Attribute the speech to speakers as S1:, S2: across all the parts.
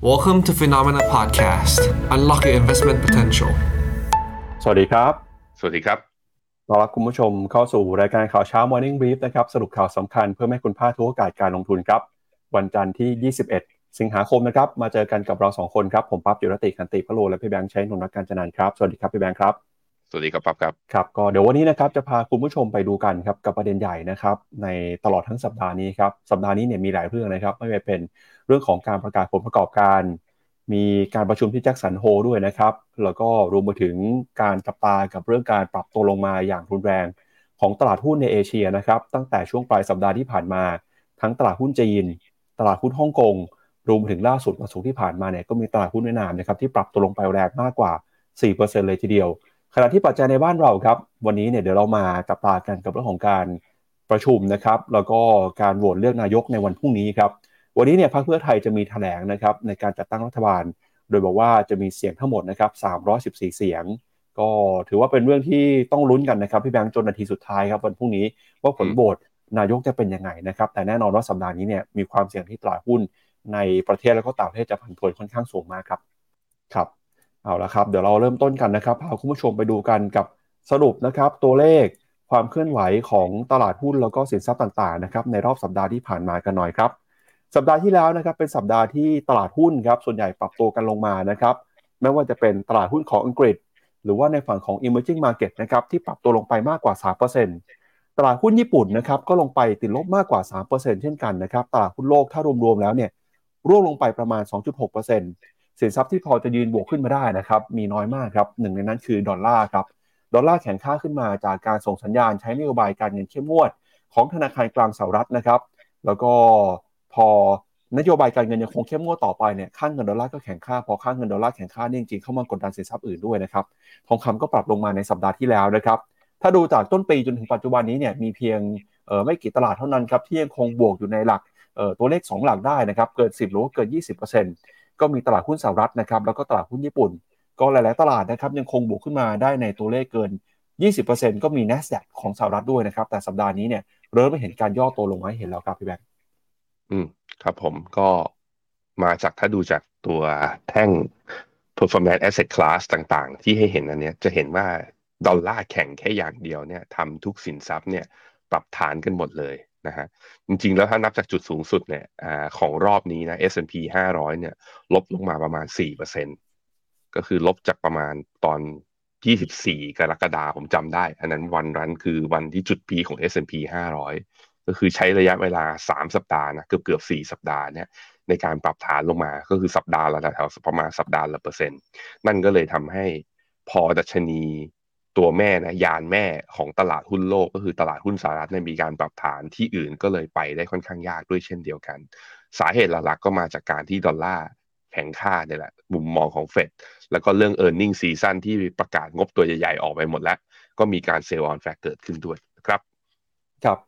S1: Welcome to Phenomena Podcast. Unlock your investment potential.
S2: สวัสดีครับ
S3: สวัสดีครับ
S2: ต้อนรับคุณผู้ชมเข้าสู่รายการข่าวเช้า Morning Brief นะครับ สรุปข่าวสำคัญเพื่อให้คุณพลาดทุกโอกาสการลงทุนครับ วันจันทร์ที่ 21 สิงหาคมนะครับ มาเจอกันกับเราสองคนครับ ผมปั๊บยุรติคันติพะโลและพี่แบงค์ใช้นนท์การจันนันท์ครับ สวัสดีครับพี่แบงค์ครับ
S3: สวัสดีครับปั๊บครับ
S2: ครับก็เดี๋ยววันนี้นะครับจะพาคุณผู้ชมไปดูกันครับกับประเด็นใหญ่นะครับในตลอดทั้งสัปดาห์นี้ครับสัปดาห์นี้เนี่ยมีหลายเรื่องนะครับ ไม่ว่าเป็นเรื่องของการประกาศผลประกอบการ มีการประชุมที่แจ็คสันโฮด้วยนะครับ แล้วก็รวมไปถึงการจับตากับเรื่องการปรับตัวลงมาอย่างรุนแรง ของตลาดหุ้นในเอเชียนะครับตั้งแต่ช่วงปลายสัปดาห์ที่ผ่านมา ทั้งตลาดหุ้นจีน ตลาดหุ้นฮ่องกงรวมถึงล่าสุดวันศุกร์ที่ผ่านมาเนี่ยก็มีตลาดหุ้นเวียดนามนะครับที่ปรับตัวลงไปแรงมากกว่า 4%เลยทีเดียว ขณะที่ปัจจัยในบ้านเราครับ วันนี้เนี่ยเดี๋ยวเรามาจับตากันกับเรื่องของการประชุมนะครับ แล้วก็การโหวตเลือกนายกในวันพรุ่งนี้ครับ วันนี้เนี่ยพรรคเพื่อไทยจะมีแถลงนะครับในการจัดตั้งรัฐบาล โดยบอกว่าจะมีเสียงทั้งหมดนะครับ 314 เสียง ก็ถือว่าเป็นเรื่องที่ต้องลุ้นกันนะครับพี่แบงค์จนนาทีสุดท้ายครับวันพรุ่งนี้ว่าผลโหวตนายกจะเป็นยังไงนะครับ แต่แน่นอนว่าสัปดาห์นี้เนี่ยมีความเสี่ยงที่ตลาดหุ้นในประเทศแล้วก็ต่างประเทศจะผันผวนค่อนข้างสูงมากครับ ครับ เอาละครับ เดี๋ยวเราเริ่มต้นกันนะครับพาคุณผู้ชมไปดูกันกับสรุปนะครับตัวเลขความเคลื่อนไหวของตลาดหุ้นแล้วก็สินทรัพย์ต่างๆนะครับในรอบสัปดาห์ที่ผ่านมากันหน่อยครับ สัปดาห์ที่แล้วนะครับเป็นสัปดาห์ที่ตลาดหุ้นครับส่วนใหญ่ปรับตัวกันลงมานะครับไม่ว่าจะเป็นตลาดหุ้นของอังกฤษ หรือว่าในฝั่งของ emerging market นะครับที่ปรับตัวลงไปมากกว่า 3%ตลาดหุ้นญี่ปุ่นนะครับก็ลงไปติดลบมากกว่า 3%เช่นกันนะครับตลาดหุ้นโลกถ้ารวมๆแล้วเนี่ยร่วงลงไปประมาณ 2.6% สินทรัพย์ที่พอจะยืนบวกขึ้นมาได้นะครับมีน้อยมากครับหนึ่งในนั้นคือดอลลาร์ครับดอลลาร์แข็งค่าขึ้นมาจากการส่งสัญญาณใช้นโยบายการเงินเข้มงวด ของธนาคารกลางสหรัฐนะครับ แล้วก็พอนโยบายการเงินยังคงเข้มงวดต่อไปเนี่ยค่างเงินดอลลาร์ก็แข็งค่าพอค่างเงินดอลลาร์แข็งค่านี่จริงๆเข้ามากดดันสินทรัพย์อื่นด้วยนะครับทองคำก็ปรับลงมาในสัปดาห์ที่แล้วนะครับถ้าดูจากต้นปีจนถึงปัจจุบันนี้เนี่ยมีเพียงไม่กี่ตลาดเท่านั้นครับที่ยังคงบวกอยู่ในหลักตัวเลข 2 หลักได้นะครับเกิน 10 หรือว่าเกิน 20% ก็มีตลาดหุ้นสหรัฐนะครับแล้วก็ตลาดหุ้นญี่ปุ่น ก็หลาย ๆ ตลาดนะครับยังคงบวกขึ้นมาได้ในตัวเลขเกิน 20%ก็มี NASDAQ ของสหรัฐด้วยนะครับ แต่สัปดาห์นี้เนี่ยเริ่มไม่เห็นการย่อตัวลงมาให้เห็นแล้วครับพี่แบงค์
S3: อืมครับผมก็มาจากถ้าดูจากตัวแท่ง performance asset class ต่างๆ ที่ให้เห็นอันเนี้ยจะเห็นว่าดอลลาร์แข็งแค่อย่างเดียวเนี่ยทำทุกสินทรัพย์เนี่ยปรับฐานกันหมดเลย นะฮะจริงๆ แล้วถ้านับจากจุดสูงสุดเนี่ยอของรอบนี้นะ S&P 500 เนี่ย ลบลงมาประมาณ 4%ก็คือลบจากประมาณตอน 24 กรกฎาคมผมจำได้ อันนั้นวันนั้นคือวันที่จุดพีของ S&P 500 ก็คือใช้ระยะเวลา 3 สัปดาห์นะเกือบเกือบ 4 สัปดาห์เนี่ยในการปรับฐานลงมาก็คือสัปดาห์ละแถวประมาณสัปดาห์ละเปอร์เซ็นต์ นั่นก็เลยทำให้พอดัชนี ตัวแม่นะยานแม่ของตลาดหุ้นโลกก็คือตลาดหุ้นสหรัฐเนี่ยมีการปรับฐานที่อื่นก็เลยไปได้ค่อนข้างยากด้วยเช่นเดียวกัน สาเหตุหลักๆก็มาจากการที่ดอลลาร์แข็งค่าเนี่ยแหละมุมมองของเฟดแล้วก็เรื่อง e a r n i n g ซีซั่นที่ประกาศงบตัวใหญ่ๆ ออกไปหมดแล้ว ก็มีการ sell on fact เกิดขึ้นด้วยครับ
S2: ครับ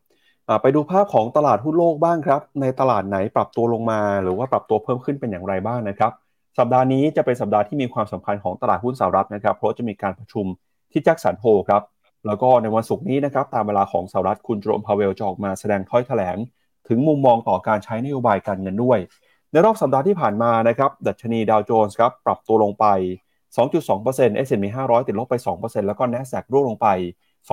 S2: ไปดูภาพของตลาดหุ้นโลกบ้างครับ ในตลาดไหนปรับตัวลงมา หรือว่าปรับตัวเพิ่มขึ้นเป็นอย่างไรบ้างนะครับ สัปดาห์นี้จะเป็นสัปดาห์ที่มีความสำคัญของตลาดหุ้นสหรัฐนะครับ เพราะจะมีการประชุม ที่แจ็คสันโฮครับ แล้วก็ในวันศุกร์นี้นะครับตามเวลาของสหรัฐคุณโจมพาเวลจะออกมาแสดงถ้อยแถลง ถึงมุมมองต่อการใช้นโยบายการเงินด้วย ในรอบสัปดาห์ที่ผ่านมานะครับดัชนีดาวโจนส์ครับปรับตัวลงไป 2.2% S&P 500 ติดลบไป 2%แล้วก็ NASDAQ ร่วงลงไป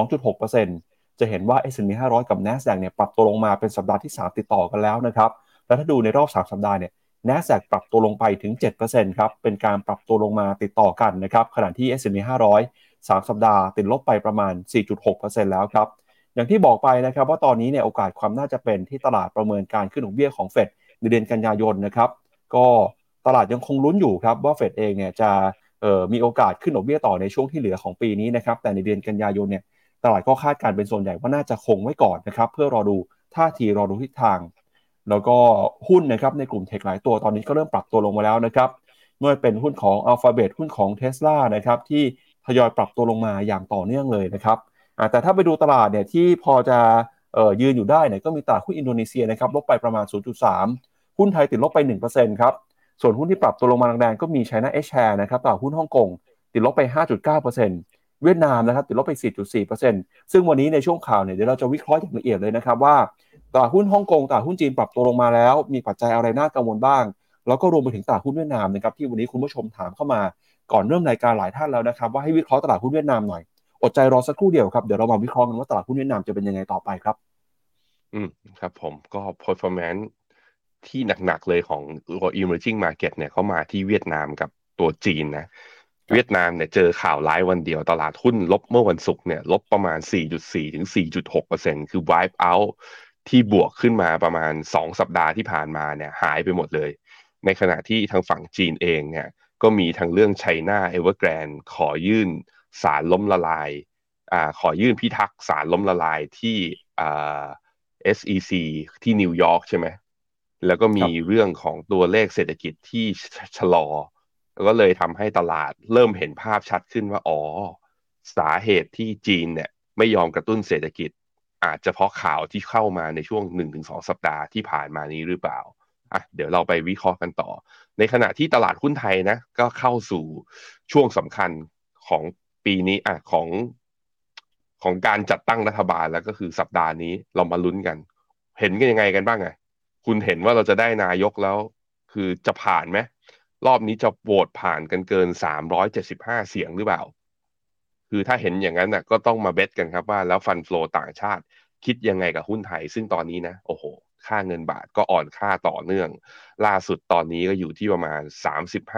S2: 2.6%จะเห็นว่า S&P 500 กับ NASDAQ เนี่ยปรับตัวลงมาเป็นสัปดาห์ที่ 3 ติดต่อกันแล้วนะครับแล้วถ้าดูในรอบ 3 สัปดาห์เนี่ย NASDAQ ปรับตัวลงไปถึง 7%ครับ เป็นการปรับตัวลงมาติดต่อกันนะครับ ขณะที่ S&P 500 3 สัปดาห์ ติดลบไปประมาณ 4.6%แล้วครับ อย่างที่บอกไปนะครับว่าตอนนี้เนี่ยโอกาสความน่าจะเป็นที่ตลาดประเมินการขึ้นดอกเบี้ยของเฟดในเดือนกันยายนนะครับก็ตลาดยังคงลุ้นอยู่ครับว่าเฟดเองเนี่ยจะมีโอกาสขึ้นดอกเบี้ยต่อในช่วงที่เหลือของปีนี้นะครับแต่ในเดือนกันยายนเนี่ยตลาดก็คาดการเป็นส่วนใหญ่ว่าน่าจะคงไว้ก่อนนะครับเพื่อรอดูท่าทีรอดูทิศทาง แล้วก็หุ้นนะครับในกลุ่มเทคหลายตัวตอนนี้ก็เริ่มปรับตัวลงมาแล้วนะครับไม่ว่าเป็นหุ้นของ Alphabet หุ้นของ Tesla นะครับที่ ทยอยปรับตัวลงมาอย่างต่อเนื่องเลยนะครับแต่ถ้าไปดูตลาดเนี่ยที่พอจะออยืนอยู่ได้เนี่ยก็มีตลาดหุ้นอินโดนีเซียนะครับลบไปประมาณ 0.3 หุ้นไทยติดลบไป 1%ครับส่วนหุ้นที่ปรับตัวลงมาแรงๆก็มี China H share นะครับตลาดหุ้นฮ่องกงติดลบไป 5.9%เวียดนามนะครับติดลบไป 4.4%ซึ่งวันนี้ในช่วงข่าวเนี่ยเดี๋ยวเราจะวิเคราะห์อย่างละเอียดเลยนะครับว่าตลาดหุ้นฮ่องกงตลาดหุ้นจีนปรับตัวลงมาแล้ว มีปัจจัยอะไรน่ากังวลบ้าง แล้วก็รวมไปถึงตลาดหุ้นเวียดนามนะครับที่วันนี้คุณผู้ชมถามเข้ามา ก่อนเริ่มรายการหลายท่านแล้วนะครับว่าให้วิเคราะห์ตลาดหุ้นเวียดนามหน่อย อดใจรอสักครู่เดียวครับ เดี๋ยวเรามาวิเคราะห์กันว่าตลาดหุ้นเวียดนามจะเป็นยังไงต่อไปครับ
S3: อืมครับผมก็ performance ที่หนักๆเลยของตัว emerging market เนี่ยเขามาที่เวียดนามกับตัวจีนนะเวียดนามเนี่ยเจอข่าวร้ายวันเดียวตลาดหุ้นลบเมื่อวันศุกร์เนี่ยลบประมาณ 4.4 ถึง 4.6%คือ wipe out ที่บวกขึ้นมาประมาณ 2 สัปดาห์ที่ผ่านมาเนี่ยหายไปหมดเลย ในขณะที่ทางฝั่งจีนเองเนี่ย ก็มีทางเรื่อง China Evergrande ขอยื่นศาลล้มละลายอ่าขอยื่นพิทักษ์ศาลล้มละลายที่อ่า SEC ที่นิวยอร์กใช่ไหมแล้วก็มีเรื่องของตัวเลขเศรษฐกิจที่ชะลอ แล้วก็เลยทำให้ตลาดเริ่มเห็นภาพชัดขึ้นว่า อ๋อ สาเหตุที่จีนเนี่ยไม่ยอมกระตุ้นเศรษฐกิจ อาจจะเพราะข่าวที่เข้ามาในช่วง 1-2 สัปดาห์ที่ผ่านมานี้หรือเปล่า อะเดี๋ยวเราไปวิเคราะห์กันต่อ ในขณะที่ตลาดหุ้นไทยนะ ก็เข้าสู่ช่วงสำคัญของปีนี้อะของของการจัดตั้งรัฐบาลแล้วก็คือสัปดาห์นี้เรามาลุ้นกัน เห็นกันยังไงกันบ้างไงคุณเห็นว่าเราจะได้นายกแล้ว คือจะผ่านไหมรอบนี้จะโหวตผ่านกันเกินสามร้อยเจ็ดสิบห้าเสียงหรือเปล่า คือถ้าเห็นอย่างนั้นน่ะก็ต้องมาเบสกันครับว่าแล้วฟันฟลอต่างชาติคิดยังไงกับหุ้นไทย ซึ่งตอนนี้นะ โอ้โห ค่าเงินบาทก็อ่อนค่าต่อเนื่อง ล่าสุดตอนนี้ก็อยู่ที่ประมาณ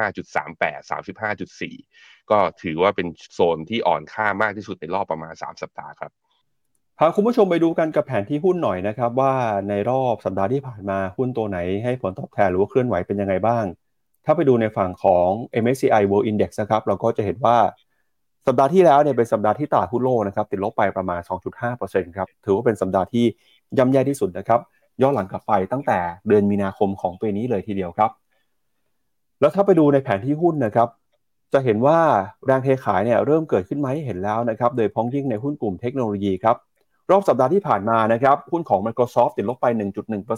S3: 35.38 35.4 ก็ถือว่าเป็นโซนที่อ่อนค่ามากที่สุดในรอบประมาณ 3 สัปดาห์ครับ
S2: พาคุณผู้ชมไปดูกันกับแผนที่หุ้นหน่อยนะครับว่าในรอบสัปดาห์ที่ผ่านมาหุ้นตัวไหนให้ผลตอบแทนหรือว่าเคลื่อนไหวเป็นยังไงบ้าง ถ้าไปดูในฝั่งของ MSCI World Index นะครับเราก็จะเห็นว่าสัปดาห์ที่แล้วเนี่ยเป็นสัปดาห์ที่ตลาดหุ้นโลกนะครับติดลบไปประมาณ 2.5%ครับถือว่าเป็นสัปดาห์ที่ย่ำแย่ที่สุดนะครับ ย้อนหลังกลับไปตั้งแต่เดือนมีนาคมของปีนี้เลยทีเดียวครับ แล้วถ้าไปดูในแผนที่หุ้นนะครับ จะเห็นว่าแรงเทขายเนี่ยเริ่มเกิดขึ้นมาให้เห็นแล้วนะครับ โดยพ้องยิ่งในหุ้นกลุ่มเทคโนโลยีครับ รอบสัปดาห์ที่ผ่านมานะครับหุ้นของ Microsoft ติดลบไป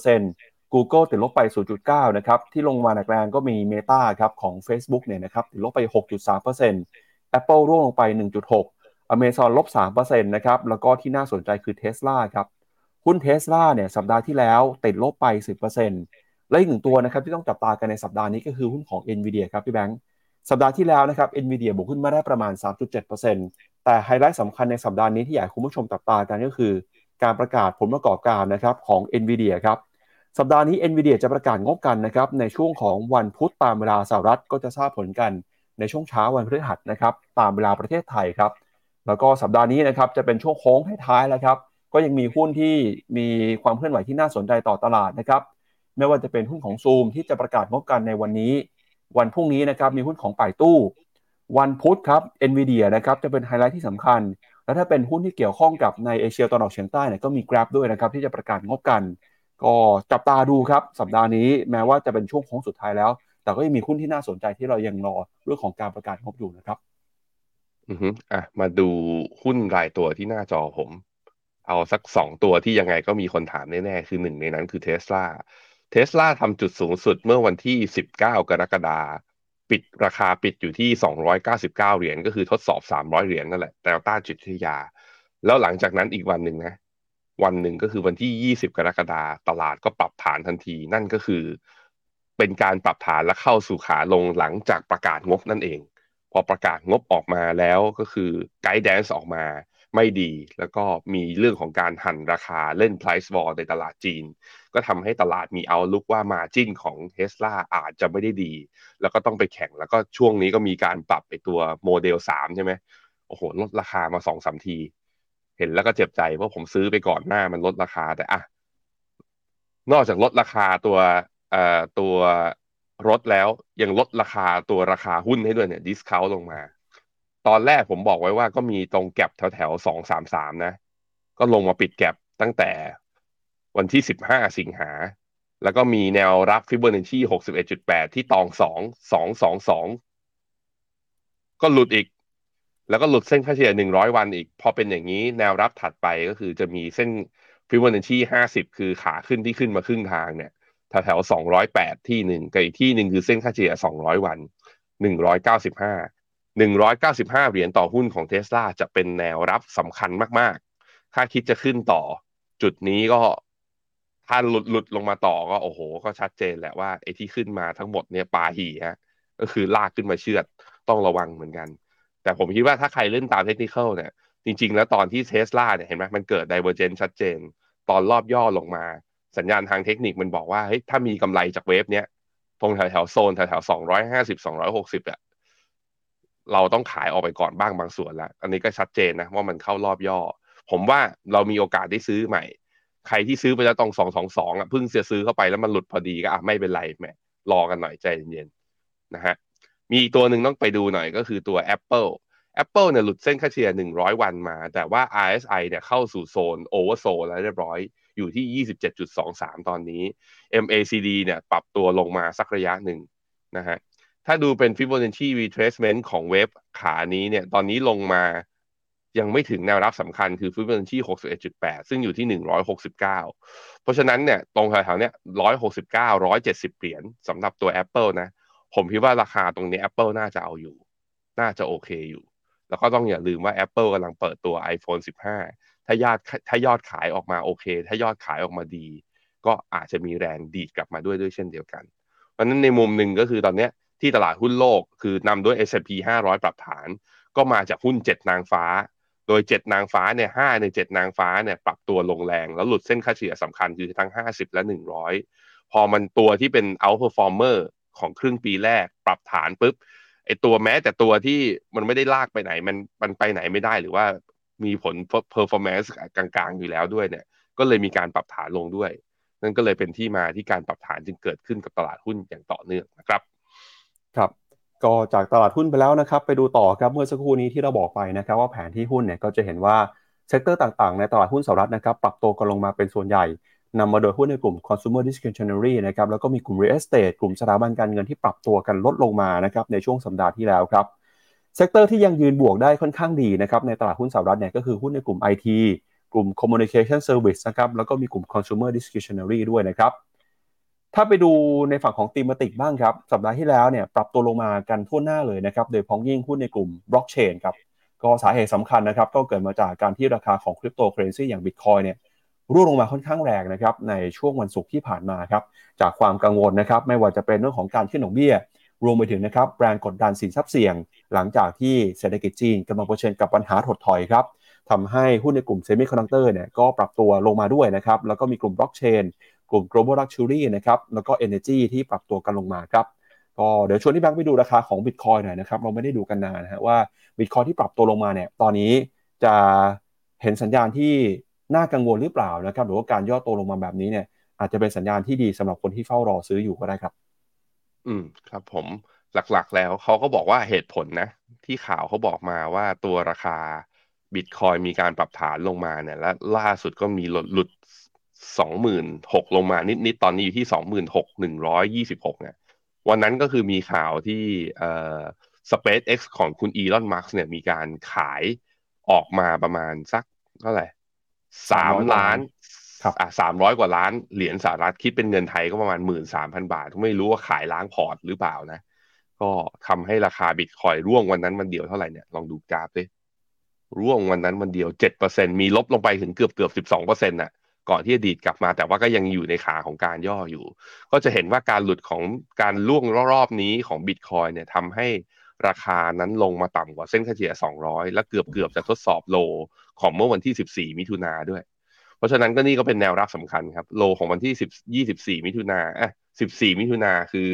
S2: 1.1% Google ติดลบไป 0.9 นะครับ ที่ลงมาหนักแรงก็มี Meta ครับของ Facebook เนี่ยนะครับติดลบไป 6.3% Apple ร่วงลงไป 1.6 Amazon ลบ3%นะครับแล้วก็ที่น่าสนใจคือ Tesla ครับ หุ้นเทสลาเนี่ยสัปดาห์ที่แล้วติดลบไป 10%และอีกหนึ่งตัวนะครับที่ต้องจับตากันในสัปดาห์นี้ก็คือหุ้นของ NVIDIA ครับพี่แบงค์สัปดาห์ที่แล้วนะครับ NVIDIA บวกขึ้นมาได้ประมาณ 3.7%แต่ไฮไลท์สำคัญในสัปดาห์นี้ที่อยากคุณผู้ชมจับตากันก็คือ การประกาศผลประกอบการนะครับของ NVIDIA ครับสัปดาห์นี้ NVIDIA จะประกาศงบกันนะครับในช่วงของวันพุธตามเวลาสหรัฐก็จะทราบผลกันในช่วงเช้าวันพฤหัสนะครับตามเวลาประเทศไทยครับแล้วก็สัปดาห์นี้นะครับจะเป็นช่วงโค้งท้ายๆแล้วครับ ก็ยังมีหุ้นที่มีความเคลื่อนไหวที่น่าสนใจต่อตลาดนะครับไม่ว่าจะเป็นหุ้นของซูมที่จะประกาศงบกันในวันนี้ วันพรุ่งนี้นะครับมีหุ้นของป่ายตู้ วันพุธครับ NVIDIA นะครับจะเป็นไฮไลท์ที่สำคัญ แล้วถ้าเป็นหุ้นที่เกี่ยวข้องกับในเอเชียตะวันออกเฉียงใต้เนี่ยก็มี Grab ด้วยนะครับที่จะประกาศงบกัน ก็จับตาดูครับสัปดาห์นี้แม้ว่าจะเป็นช่วงโค้งสุดท้ายแล้ว แต่ก็ยังมีหุ้นที่น่าสนใจที่เรายังรอเรื่องของการประกาศงบอยู่นะครับ
S3: อือฮึอะมาดูหุ้นรายตัวที่หน้าจอผม เอาสักสองตัวที่ยังไงก็มีคนถามแน่ๆ คือหนึ่งในนั้นคือเทสลาเทสลาทำจุดสูงสุดเมื่อวันที่ 19 กรกฎาคมปิดราคาปิดอยู่ที่ 299 เหรียญก็คือทดสอบ 300 เหรียญนั่นแหละแนวต้านจิตวิทยา แล้วหลังจากนั้นอีกวันหนึ่งนะ วันหนึ่งก็คือวันที่ 20 กรกฎาคมตลาดก็ปรับฐานทันที นั่นก็คือเป็นการปรับฐานและเข้าสู่ขาลงหลังจากประกาศงบนั่นเอง พอประกาศงบออกมาแล้วก็คือguidance ออกมา ไม่ดี แล้วก็มีเรื่องของการหั่นราคาเล่น price war ในตลาดจีน ก็ทำให้ตลาดมี outlook ว่า margin ของเทสลาอาจจะไม่ได้ดี แล้วก็ต้องไปแข่งแล้วก็ช่วงนี้ก็มีการปรับไปตัวโมเดล 3 ใช่ไหมโอ้โห ลดราคามาสองสามที เห็นแล้วก็เจ็บใจเพราะผมซื้อไปก่อนหน้ามันลดราคาแต่อะนอกจากลดราคาตัวเอ่อตัวรถแล้วยังลดราคาตัวราคาหุ้นให้ด้วยเนี่ยดิสคาวลงมา ตอนแรกผมบอกไว้ว่าก็มีตรงแก็บแถวแถวสองสามสามนะ ก็ลงมาปิดแก็บตั้งแต่วันที่สิบห้าสิงหา แล้วก็มีแนวรับฟิบเบอร์เนชีหกสิบเอ็ดจุดแปดที่ตองสองสองสองสองก็หลุดอีก แล้วก็หลุดเส้นค่าเฉลี่ยหนึ่งร้อยวันอีก พอเป็นอย่างนี้แนวรับถัดไปก็คือจะมีเส้นฟิบเบอร์เนชีห้าสิบคือขาขึ้นที่ขึ้นมาครึ่งทางเนี่ยแถวแถวสองร้อยแปดที่หนึ่งกับอีกที่หนึ่งคือเส้นค่าเฉลี่ยสองร้อยวันหนึ่งร้อยเก้าสิบห้า หนึ่งร้อยเก้าสิบห้าเหรียญต่อหุ้นของเทสลาจะเป็นแนวรับสำคัญมากๆ ถ้าคิดจะขึ้นต่อ จุดนี้ก็ถ้าหลุดหลุดลงมาต่อก็โอ้โห ก็ชัดเจนแหละว่าไอ้ที่ขึ้นมาทั้งหมดเนี่ยปลาหีฮะก็คือลากขึ้นมาเชือดต้องระวังเหมือนกัน แต่ผมคิดว่าถ้าใครเล่นตามเทคนิคเนี่ย จริง ๆ แล้วตอนที่เทสลาเนี่ยเห็นไหมมันเกิดไดเวอร์เจนชัดเจน ตอนรอบย่อลงมา สัญญาณทางเทคนิคมันบอกว่าเฮ้ยถ้ามีกำไรจากเวฟเนี้ยตรงแถวแถวโซนแถวแถวสองร้อยห้าสิบสองร้อยหกสิบอะ เราต้องขายออกไปก่อนบ้างบางส่วนแล้วอันนี้ก็ชัดเจนนะว่ามันเข้ารอบย่อ ผมว่าเรามีโอกาสได้ซื้อใหม่ ใครที่ซื้อไปแล้วตรงสองสองสองอะเพิ่งเสียซื้อเข้าไปแล้วมันหลุดพอดีก็อะไม่เป็นไรแม่รอกันหน่อยใจเย็นๆนะฮะมีตัวหนึ่งต้องไปดูหน่อยก็คือตัว Apple Apple เนี่ยหลุดเส้นค่าเฉลี่ย100 วันมา แต่ว่า RSI เนี่ยเข้าสู่โซนโอเวอร์โซนแล้วเรียบร้อยอยู่ที่ 27.23 ตอนนี้ MACD เนี่ยปรับตัวลงมาสักระยะหนึ่งนะฮะ ถ้าดูเป็น Fibonacci retracement ของเว็บขานี้เนี่ย ตอนนี้ลงมายังไม่ถึงแนวรับสำคัญคือ Fibonacci 61.8 ซึ่งอยู่ที่ 169 เพราะฉะนั้นเนี่ย ตรงแถวๆเนี้ย169 170 เหรียญสำหรับตัว Apple นะ ผมคิดว่าราคาตรงนี้ Apple น่าจะเอาอยู่ น่าจะโอเคอยู่ แล้วก็ต้องอย่าลืมว่า Apple กำลังเปิดตัว iPhone 15 ถ้ายอดถ้ายอดขายออกมาโอเค ถ้ายอดขายออกมาดี ก็อาจจะมีแรงดีดกลับมาด้วยด้วยเช่นเดียวกัน เพราะนั้นในมุมหนึ่งก็คือตอนนี้ ที่ตลาดหุ้นโลก คือนำด้วย S&P 500 ปรับฐาน ก็มาจากหุ้น 7 นางฟ้า โดย 7 นางฟ้าเนี่ย5ใน 7 นางฟ้าเนี่ยปรับตัวลงแรง แล้วหลุดเส้นค่าเฉลี่ยสำคัญคือทั้ง 50 และ 100 พอมันตัวที่เป็น outperformer ของครึ่งปีแรกปรับฐานปุ๊บไอตัวแม้แต่ตัวที่มันไม่ได้ลากไปไหนมันมันไปไหนไม่ได้หรือว่ามีผล performance กลางๆ อยู่แล้วด้วยเนี่ยก็เลยมีการปรับฐานลงด้วย นั่นก็เลยเป็นที่มาที่การปรับฐานจึงเกิดขึ้นกับตลาดหุ้นอย่างต่อเนื่องนะครับ
S2: ครับก็จากตลาดหุ้นไปแล้วนะครับ ไปดูต่อครับเมื่อสักครู่นี้ที่เราบอกไปนะครับ ว่าแผนที่หุ้นเนี่ยก็จะเห็นว่า sector ต่างๆ ในตลาดหุ้นสหรัฐนะครับปรับตัวกันลงมาเป็นส่วนใหญ่นำมาโดยหุ้นในกลุ่ม consumer discretionary นะครับแล้วก็มีกลุ่ม real estate กลุ่มสถาบันการเงินที่ปรับตัวกันลดลงมานะครับในช่วงสัปดาห์ที่แล้วครับsector ที่ยังยืนบวกได้ค่อนข้างดีนะครับในตลาดหุ้นสหรัฐเนี่ยก็คือหุ้นในกลุ่ม IT กลุ่ม communication service นะครับแล้วก็มีกลุ่ม consumer discretionary ด้วยนะครับ ถ้าไปดูในฝั่งของ thematic บ้างครับ สัปดาห์ที่แล้วเนี่ยปรับตัวลงมากันทั่วหน้าเลยนะครับ โดยเฉพาะอย่างยิ่งหุ้นในกลุ่มบล็อกเชนครับ ก็สาเหตุสำคัญนะครับ ก็เกิดมาจากการที่ราคาของคริปโตเคอเรนซีอย่างบิตคอยเนี่ยร่วงลงมาค่อนข้างแรงนะครับ ในช่วงวันศุกร์ที่ผ่านมาครับ จากความกังวลนะครับ ไม่ว่าจะเป็นเรื่องของการขึ้นดอกเบี้ย รวมไปถึงนะครับแรงกดดันสินทรัพย์เสี่ยง หลังจากที่เศรษฐกิจจีนกำลังเผชิญกับปัญหาถดถอยครับทำให้หุ้นในกลุ่มเซมิคอนดักเตอร์เนี่ยก็ปรับตัวลงมาด้วยนะครับ แล้วก็มีกลุ่มบล็อกเชน กลุ่ม global luxury นะครับแล้วก็ energy ที่ปรับตัวกันลงมาครับก็เดี๋ยวชวนที่แบงค์ไปดูราคาของ Bitcoin หน่อยนะครับเราไม่ได้ดูกันนานนะฮะว่า Bitcoin ที่ปรับตัวลงมาเนี่ยตอนนี้จะเห็นสัญญาณที่น่ากังวลหรือเปล่านะครับหรือว่าการย่อตัวลงมาแบบนี้เนี่ยอาจจะเป็นสัญญาณที่ดีสำหรับคนที่เฝ้ารอซื้ออยู่ก็ได้ครับ
S3: อืมครับผมหลักๆแล้วเขาก็บอกว่าเหตุผลนะ ที่ข่าวเขาบอกมาว่าตัวราคาบิตคอยมีการปรับฐานลงมาเนี่ยและล่าสุดก็มีหลุดหลุด สองหมื่นหกลงมานิดๆตอนนี้อยู่ที่สองหมื่นหกหนึ่งร้อยยี่สิบหกเนี่ยวันนั้นก็คือมีข่าวที่เอ่อ SpaceX ของคุณอีลอนมาร์กเนี่ยมีการขายออกมาประมาณสักเท่าไหร่สามล้าน
S2: ครับ
S3: อะสามร้อยกว่าล้านเหรียญสหรัฐคิดเป็นเงินไทยก็ประมาณหมื่นสามพันบาท ไม่รู้ว่าขายล้างพอร์ตหรือเปล่านะ ก็ทำให้ราคาบิตคอยร่วงวันนั้นวันเดียวเท่าไหร่เนี่ยลองดูกราฟดิร่วงวันนั้นวันเดียวเจ็ดเปอร์เซ็นต์มีลบลงไปถึงเกือบเกือบสิบสองเปอร์เซ็นต์น่ะ ก่อนที่จะดีดกลับมา แต่ว่าก็ยังอยู่ในขาของการย่ออยู่ ก็จะเห็นว่าการหลุดของการร่วงรอบนี้ของบิตคอยเนี่ยทำให้ราคานั้นลงมาต่ำกว่าเส้นค่าเฉลี่ย 200 และเกือบเกือบจะทดสอบโลของเมื่อวันที่ 14 มิถุนาด้วย เพราะฉะนั้นก็นี่ก็เป็นแนวรับสำคัญครับ โลของวันที่ 10 24 มิถุนาอะ14 มิถุนาคือ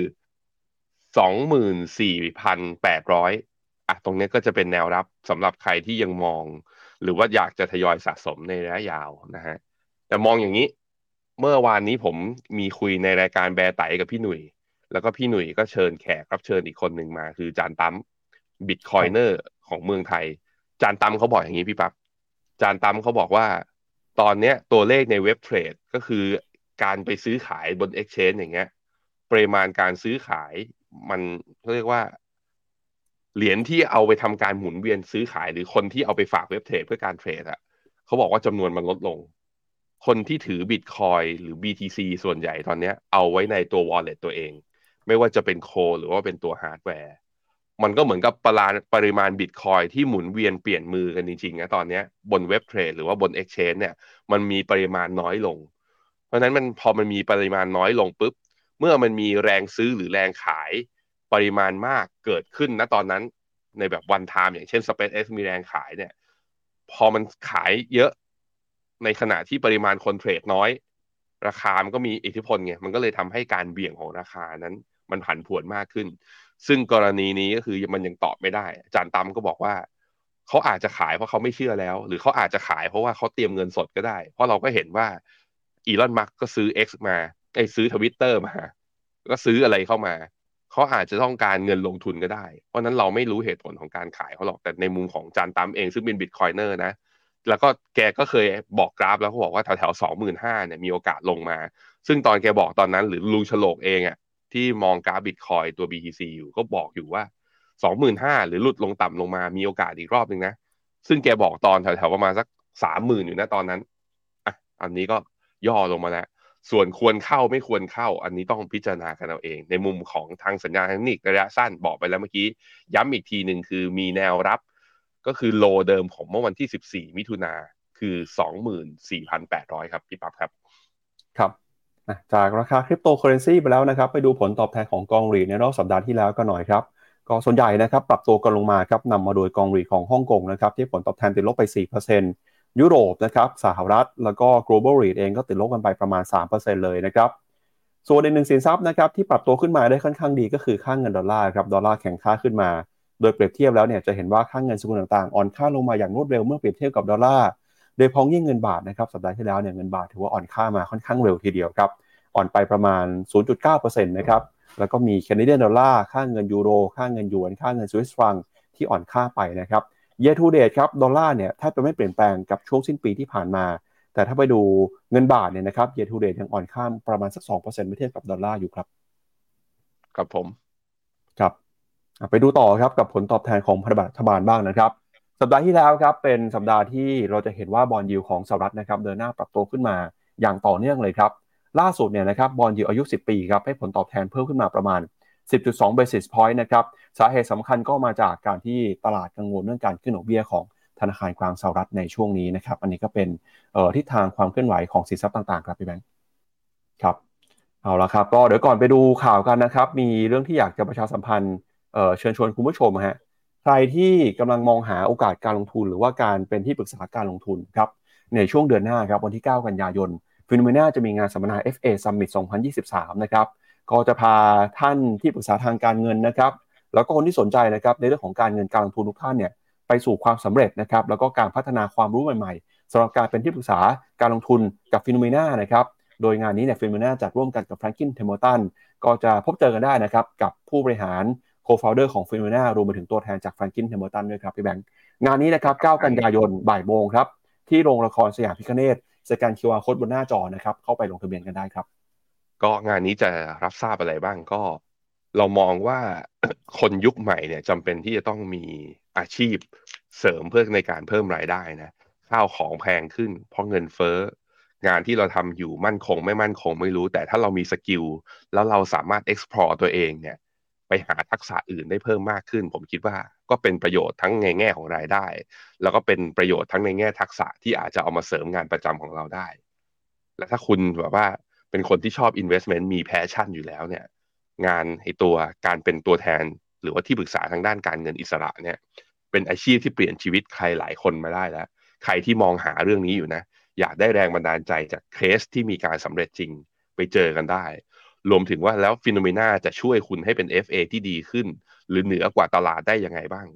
S3: 24,800อะตรงนี้ก็จะเป็นแนวรับสำหรับใครที่ยังมอง หรือว่าอยากจะทยอยสะสมในระยะยาวนะฮะ แต่มองอย่างนี้ เมื่อวานนี้ผมมีคุยในรายการแบร์ไตกับพี่หนุ่ย แล้วก็พี่หนุ่ยก็เชิญแขกรับเชิญอีกคนหนึ่งมา คือจานตั้มบิตคอยเนอร์ของเมืองไทย จานตั้มเขาบอกอย่างนี้พี่ปับ๊บจานตั้มเขาบอกว่า ตอนเนี้ยตัวเลขในเว็บเทรดก็คือการไปซื้อขายบน Exchange อย่างเงี้ยปริมาณการซื้อขายมันเขาเรียกว่า เหรียญที่เอาไปทำการหมุนเวียนซื้อขายหรือคนที่เอาไปฝากเว็บเทรดเพื่อการเทรดอะเขาบอกว่าจำนวนมันลดลง คนที่ถือบิตคอยหรือ BTC ส่วนใหญ่ตอนนี้เอาไว้ในตัว wallet ตัวเอง ไม่ว่าจะเป็นโคหรือว่าเป็นตัวฮาร์ดแวร์มันก็เหมือนกับปราปริมาณบิตคอยที่หมุนเวียนเปลี่ยนมือกันจริงๆนะตอนนี้บนเว็บเทรดหรือว่าบน Exchange เนี่ยมันมีปริมาณน้อยลง เพราะนั้นมันพอมันมีปริมาณน้อยลงปุ๊บ เมื่อมันมีแรงซื้อหรือแรงขายปริมาณมากเกิดขึ้นณตอนนั้นในแบบ one time อย่างเช่น SpaceX มีแรงขายเนี่ย พอมันขายเยอะ ในขณะที่ปริมาณคนเทรดน้อย ราคามันก็มีอิทธิพลไงมันก็เลยทำให้การเบี่ยงของราคานั้น มันผันผวนมากขึ้น ซึ่งกรณีนี้ก็คือมันยังตอบไม่ได้อาจารย์ตั้มก็บอกว่าเขาอาจจะขายเพราะเขาไม่เชื่อแล้ว หรือเขาอาจจะขายเพราะว่าเขาเตรียมเงินสดก็ได้ เพราะเราก็เห็นว่าอีลอนมัสก็ซื้อ X มาไอ้ซื้อทวิตเตอร์มา ก็ซื้ออะไรเข้ามา เขาอาจจะต้องการเงินลงทุนก็ได้ เพราะนั้นเราไม่รู้เหตุผลของการขายเขาหรอก แต่ในมุมของจานตามเองซึ่งเป็นบิตคอยเนอร์นะ แล้วก็แกก็เคยบอกกราฟแล้วเขาบอกว่าแถวแถวสองหมื่นห้าเนี่ยมีโอกาสลงมา ซึ่งตอนแกบอกตอนนั้นหรือลุงฉลกเองอะ่ะที่มองกราฟบิตคอยตัว BTC อยู่ก็บอกอยู่ว่าสองหมื่นห้าหรือหลุดลงต่ำลงมามีโอกาสอีกรอบหนึ่งนะ ซึ่งแกบอกตอนแถวๆประมาณสักสามหมื่นอยู่นะตอนนั้นอะอันนี้ก็ย่อลงมาแล้วส่วนควรเข้าไม่ควรเข้า อันนี้ต้องพิจารณากันเอาเอง ในมุมของทางสัญญาณเทคนิคระยะสั้นบอกไปแล้วเมื่อกี้ ย้ำอีกทีหนึ่งคือมีแนวรับ ก็คือโลเดิมของเมื่อวันที่ 14 มิถุนาคือ 24,800 ครับ พี่ปั๊บครับ
S2: ครับจากราคาคริปโตเคอเรนซีไปแล้วนะครับ ไปดูผลตอบแทนของกองรีในรอบสัปดาห์ที่แล้วก็หน่อยครับ ก็ส่วนใหญ่นะครับ ปรับตัวกันลงมาครับนำมาโดยกองรีของฮ่องกงนะครับ ที่ผลตอบแทนติดลบไป 4%ยุโรปนะครับสหรัฐ แล้วก็ global rate เองก็ติดลบกันไปประมาณ 3%เลยนะครับส่วนอีกหนึ่งสินทรัพย์นะครับที่ปรับตัวขึ้นมาได้ค่อนข้างดีก็คือค่าเงินดอลลาร์ครับดอลลาร์แข็งค่าขึ้นมา โดยเปรียบเทียบแล้วเนี่ยจะเห็นว่าค่าเงินสกุลต่างๆ อ่อนค่าลงมาอย่างรวดเร็วเมื่อเปรียบเทียบกับดอลลาร์โดยเฉพาะอย่างยิ่งเงินบาทนะครับสัปดาห์ที่แล้วเนี่ยเงินบาทถือว่าอ่อนค่ามาค่อนข้างเร็วทีเดียวครับอ่อนไปประมาณ 0.9%นะครับแล้วก็มี Canadian dollar ค่าเงินยูโรค่าเงินหยวนค่าเงินสวิสฟรังก์ที่อ่อนค่าไปนะครับ year to date ครับดอลลาร์เนี่ยแทบจะไม่เปลี่ยนแปลงกับช่วงสิ้นปีที่ผ่านมา แต่ถ้าไปดูเงินบาทเนี่ยนะครับเยทูเดตยังอ่อนค่าประมาณสัก2%เมื่อเทียบกับดอลลาร์อยู่ครับ
S3: ครับผม
S2: ไปดูต่อครับกับผลตอบแทนของพันธบัตรรัฐบาลบ้างนะครับ สัปดาห์ที่แล้วครับเป็นสัปดาห์ที่เราจะเห็นว่าบอลยูของสหรัฐนะครับเดินหน้าปรับตัวขึ้นมาอย่างต่อเนื่องเลยครับ ล่าสุดเนี่ยนะครับบอลยูอายุ 10 ปีครับให้ผลตอบแทนเพิ่มขึ้นมาประมาณ 10.2 basis point นะครับสาเหตุสำคัญก็มาจากการที่ตลาดกังวลเรื่องการขึ้นดอกเบี้ยของธนาคารกลางสหรัฐในช่วงนี้นะครับ อันนี้ก็เป็นทิศทางความเคลื่อนไหวของสินทรัพย์ต่างๆ ครับพี่แบงค์ครับเอาละครับก็เดี๋ยวก่อนไปดูข่าวกันนะครับ มีเรื่องที่อยากจะประชาสัมพันธ์ เชิญชวนคุณผู้ชมฮะใครที่กำลังมองหาโอกาสการลงทุน หรือว่าการเป็นที่ปรึกษาการลงทุนครับในช่วงเดือนหน้าครับวันที่ 9 กันยายนฟิโนเมนาจะมีงานสัมมนา FA Summit 2023 นะครับก็จะพาท่านที่ปรึกษาทางการเงินนะครับ แล้วก็คนที่สนใจนะครับในเรื่องของการเงินการลงทุนทุกท่านเนี่ยไปสู่ความสำเร็จนะครับแล้วก็การพัฒนาความรู้ใหม่ๆสำหรับการเป็นที่ปรึกษาการลงทุนกับ Finnomena นะครับโดยงานนี้เนี่ย Finnomena จัดร่วมกันกับ Franklin Templeton ก็จะพบเจอกันได้นะครับกับผู้บริหาร founder ของ Finnomena รวมไปถึงตัวแทนจาก Franklin Templeton ด้วยครับพี่แบงค์งานนี้นะครับ 9 กันยายนบ่ายโมงครับ ที่โรงละครสยามพิฆเนศสแกน QR code บนหน้าจอนะครับ เข้าไปลงทะเบียนกันได้ครับ
S3: ก็งานนี้จะรับทราบอะไรบ้างก็ เรามองว่าคนยุคใหม่เนี่ยจำเป็นที่จะต้องมีอาชีพเสริมเพื่อในการเพิ่มรายได้นะข้าวของแพงขึ้น เพราะเงินเฟ้องานที่เราทำอยู่มั่นคงไม่มั่นคงไม่รู้ แต่ถ้าเรามี skill แล้วเราสามารถ explore ตัวเองเนี่ย ไปหาทักษะอื่นได้เพิ่มมากขึ้น ผมคิดว่าก็เป็นประโยชน์ทั้งในแง่ของรายได้ แล้วก็เป็นประโยชน์ทั้งในแง่ทักษะที่อาจจะเอามาเสริมงานประจำของเราได้ และถ้าคุณแบบว่าเป็นคนที่ชอบ investment มี passion อยู่แล้วเนี่ย งานไอตัวการเป็นตัวแทน หรือว่าที่ปรึกษาทางด้านการเงินอิสระเนี่ย เป็นอาชีพที่เปลี่ยนชีวิตใครหลายคนมาได้แล้ว ใครที่มองหาเรื่องนี้อยู่นะ อยากได้แรงบันดาลใจจากเคสที่มีการสำเร็จจริง ไปเจอกันได้ รวมถึงว่าแล้ว Finnomena จะช่วยคุณให้เป็น FA ที่ดีขึ้น หรือเหนือกว่าตลาดได้ยังไงบ้าง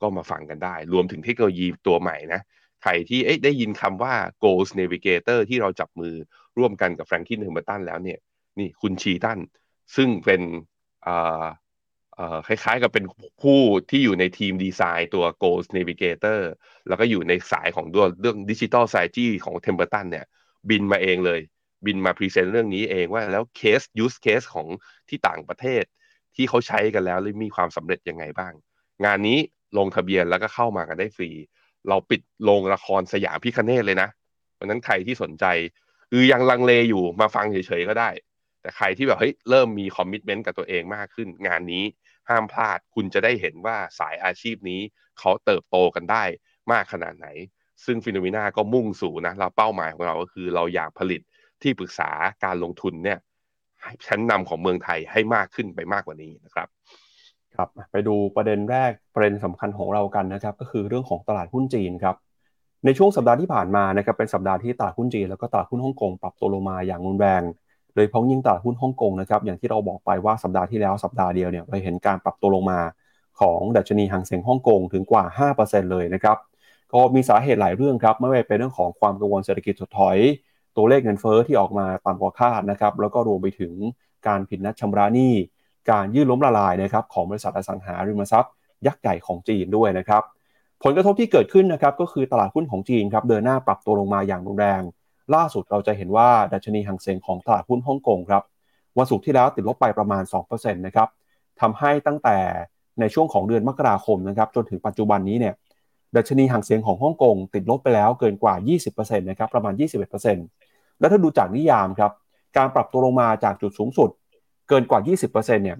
S3: ก็มาฟังกันได้ รวมถึงเทคโนโลยีตัวใหม่นะ ใครที่ได้ยินคำว่า Goals Navigator ที่เราจับมือร่วมกันกับ Franklin Templeton แล้วเนี่ย นี่คุณชีตัน ซึ่งเป็นคล้ายๆกับเป็นผู้ที่อยู่ในทีมดีไซน์ตัว Goals Navigator แล้วก็อยู่ในสายของตัวเรื่องดิจิทัลไซจี้ของเทมเ e อร์ตันเนี่ย บินมาเองเลย บินมาพรีเซนต์เรื่องนี้เองว่าแล้ว case use case ของที่ต่างประเทศ ที่เขาใช้กันแล้วมีความสำเร็จยังไงบ้าง งานนี้ลงทะเบียนแล้วก็เข้ามากันได้ฟรี เราปิดโรงละครสยามพิคเนตเลยนะเพราะนั้นใครที่สนใจคือยังลังเลอยู่มาฟังเฉยๆก็ได้ แต่ใครที่แบบเฮ้ยเริ่มมีคอมมิชเมนต์กับตัวเองมากขึ้น งานนี้ห้ามพลาดคุณจะได้เห็นว่าสายอาชีพนี้เขาเติบโตกันได้มากขนาดไหน ซึ่งฟิโนมิน่าก็มุ่งสู่นะเราเป้าหมายของเราก็คือเราอยากผลิต ที่ปรึกษาการลงทุนเนี่ยชั้นนำของเมืองไทยให้มากขึ้นไปมากกว่านี้นะครับ
S2: ครับไปดูประเด็นแรกประเด็นสำคัญของเรากันนะครับ ก็คือเรื่องของตลาดหุ้นจีนครับในช่วงสัปดาห์ที่ผ่านมานะครับเป็นสัปดาห์ที่ตลาดหุ้นจีนแล้วก็ตลาดหุ้นฮ่องกงปรับตัวลงมาอย่างรุนแรงโดยเฉพาะยิ่งตลาดหุ้นฮ่องกงนะครับอย่างที่เราบอกไปว่าสัปดาห์ที่แล้วสัปดาห์เดียวเนี่ยเราเห็นการปรับตัวลงมาของดัชนีหางเสียงฮ่องกงถึงกว่า 5%เลยนะครับก็มีสาเหตุหลายเรื่องครับไม่ว่าเป็นเรื่องของความกังวลเศรษฐกิจถดถอย ตัวเลขเงินเฟอ้อที่ออกมาต่ำกว่าคาดนะครับแล้วก็รวมไปถึงการผิดนัดชำระหนี้ การยื่นล้มละลายนะครับของบริษัทอสังหาริมทรัพย์ยักษ์ใหญ่ของจีนด้วยนะครับผลกระทบที่เกิดขึ้นนะครับก็คือตลาดหุ้นของจีนครับเดินหน้าปรับตัวลงมาอย่างรุนแรง ล่าสุดเราจะเห็นว่าดัชนีหางเสียงของตลาดหุ้นฮ่องกงครับวันศุกร์ที่แล้วติดลบไปประมาณ2%นะครับทำให้ตั้งแต่ในช่วงของเดือนมกราคมนะครับจนถึงปัจจุบันนี้เนี่ยดัชนีหางเสียงของฮ่องกงติดลบไปแล้วเกินกว่า 20%นะครับประมาณ 21% แล้วถ้าดูจากนิยามครับ การปรับตัวลงมาจากจุดสูงสุด เกินกว่า 20%เนี่ย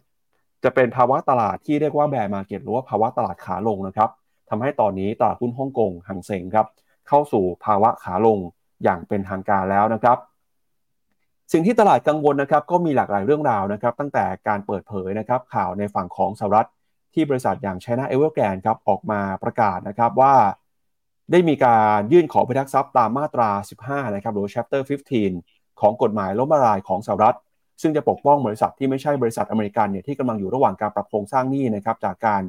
S2: จะเป็นภาวะตลาดที่เรียกว่าแบร์มาเก็ตหรือว่าภาวะตลาดขาลงนะครับทำให้ตอนนี้ตลาดหุ้นฮ่องกงหางเสงครับ เข้าสู่ภาวะขาลงอย่างเป็นทางการแล้วนะครับ สิ่งที่ตลาดกังวลนะครับก็มีหลากหลายเรื่องราวนะครับ ตั้งแต่การเปิดเผยนะครับข่าวในฝั่งของสหรัฐที่บริษัทอย่าง China Evergrande ครับออกมาประกาศนะครับว่า ได้มีการยื่นขอพิทักษ์ทรัพย์ตามมาตรา 15 นะครับหรือ Chapter 15 ของกฎหมายล้มละลายของสหรัฐ ซึ่งจะปกป้องบริษัทที่ไม่ใช่บริษัทอเมริกันเนี่ยที่กำลังอยู่ระหว่างการปรับโครงสร้างหนี้นะครับจากการ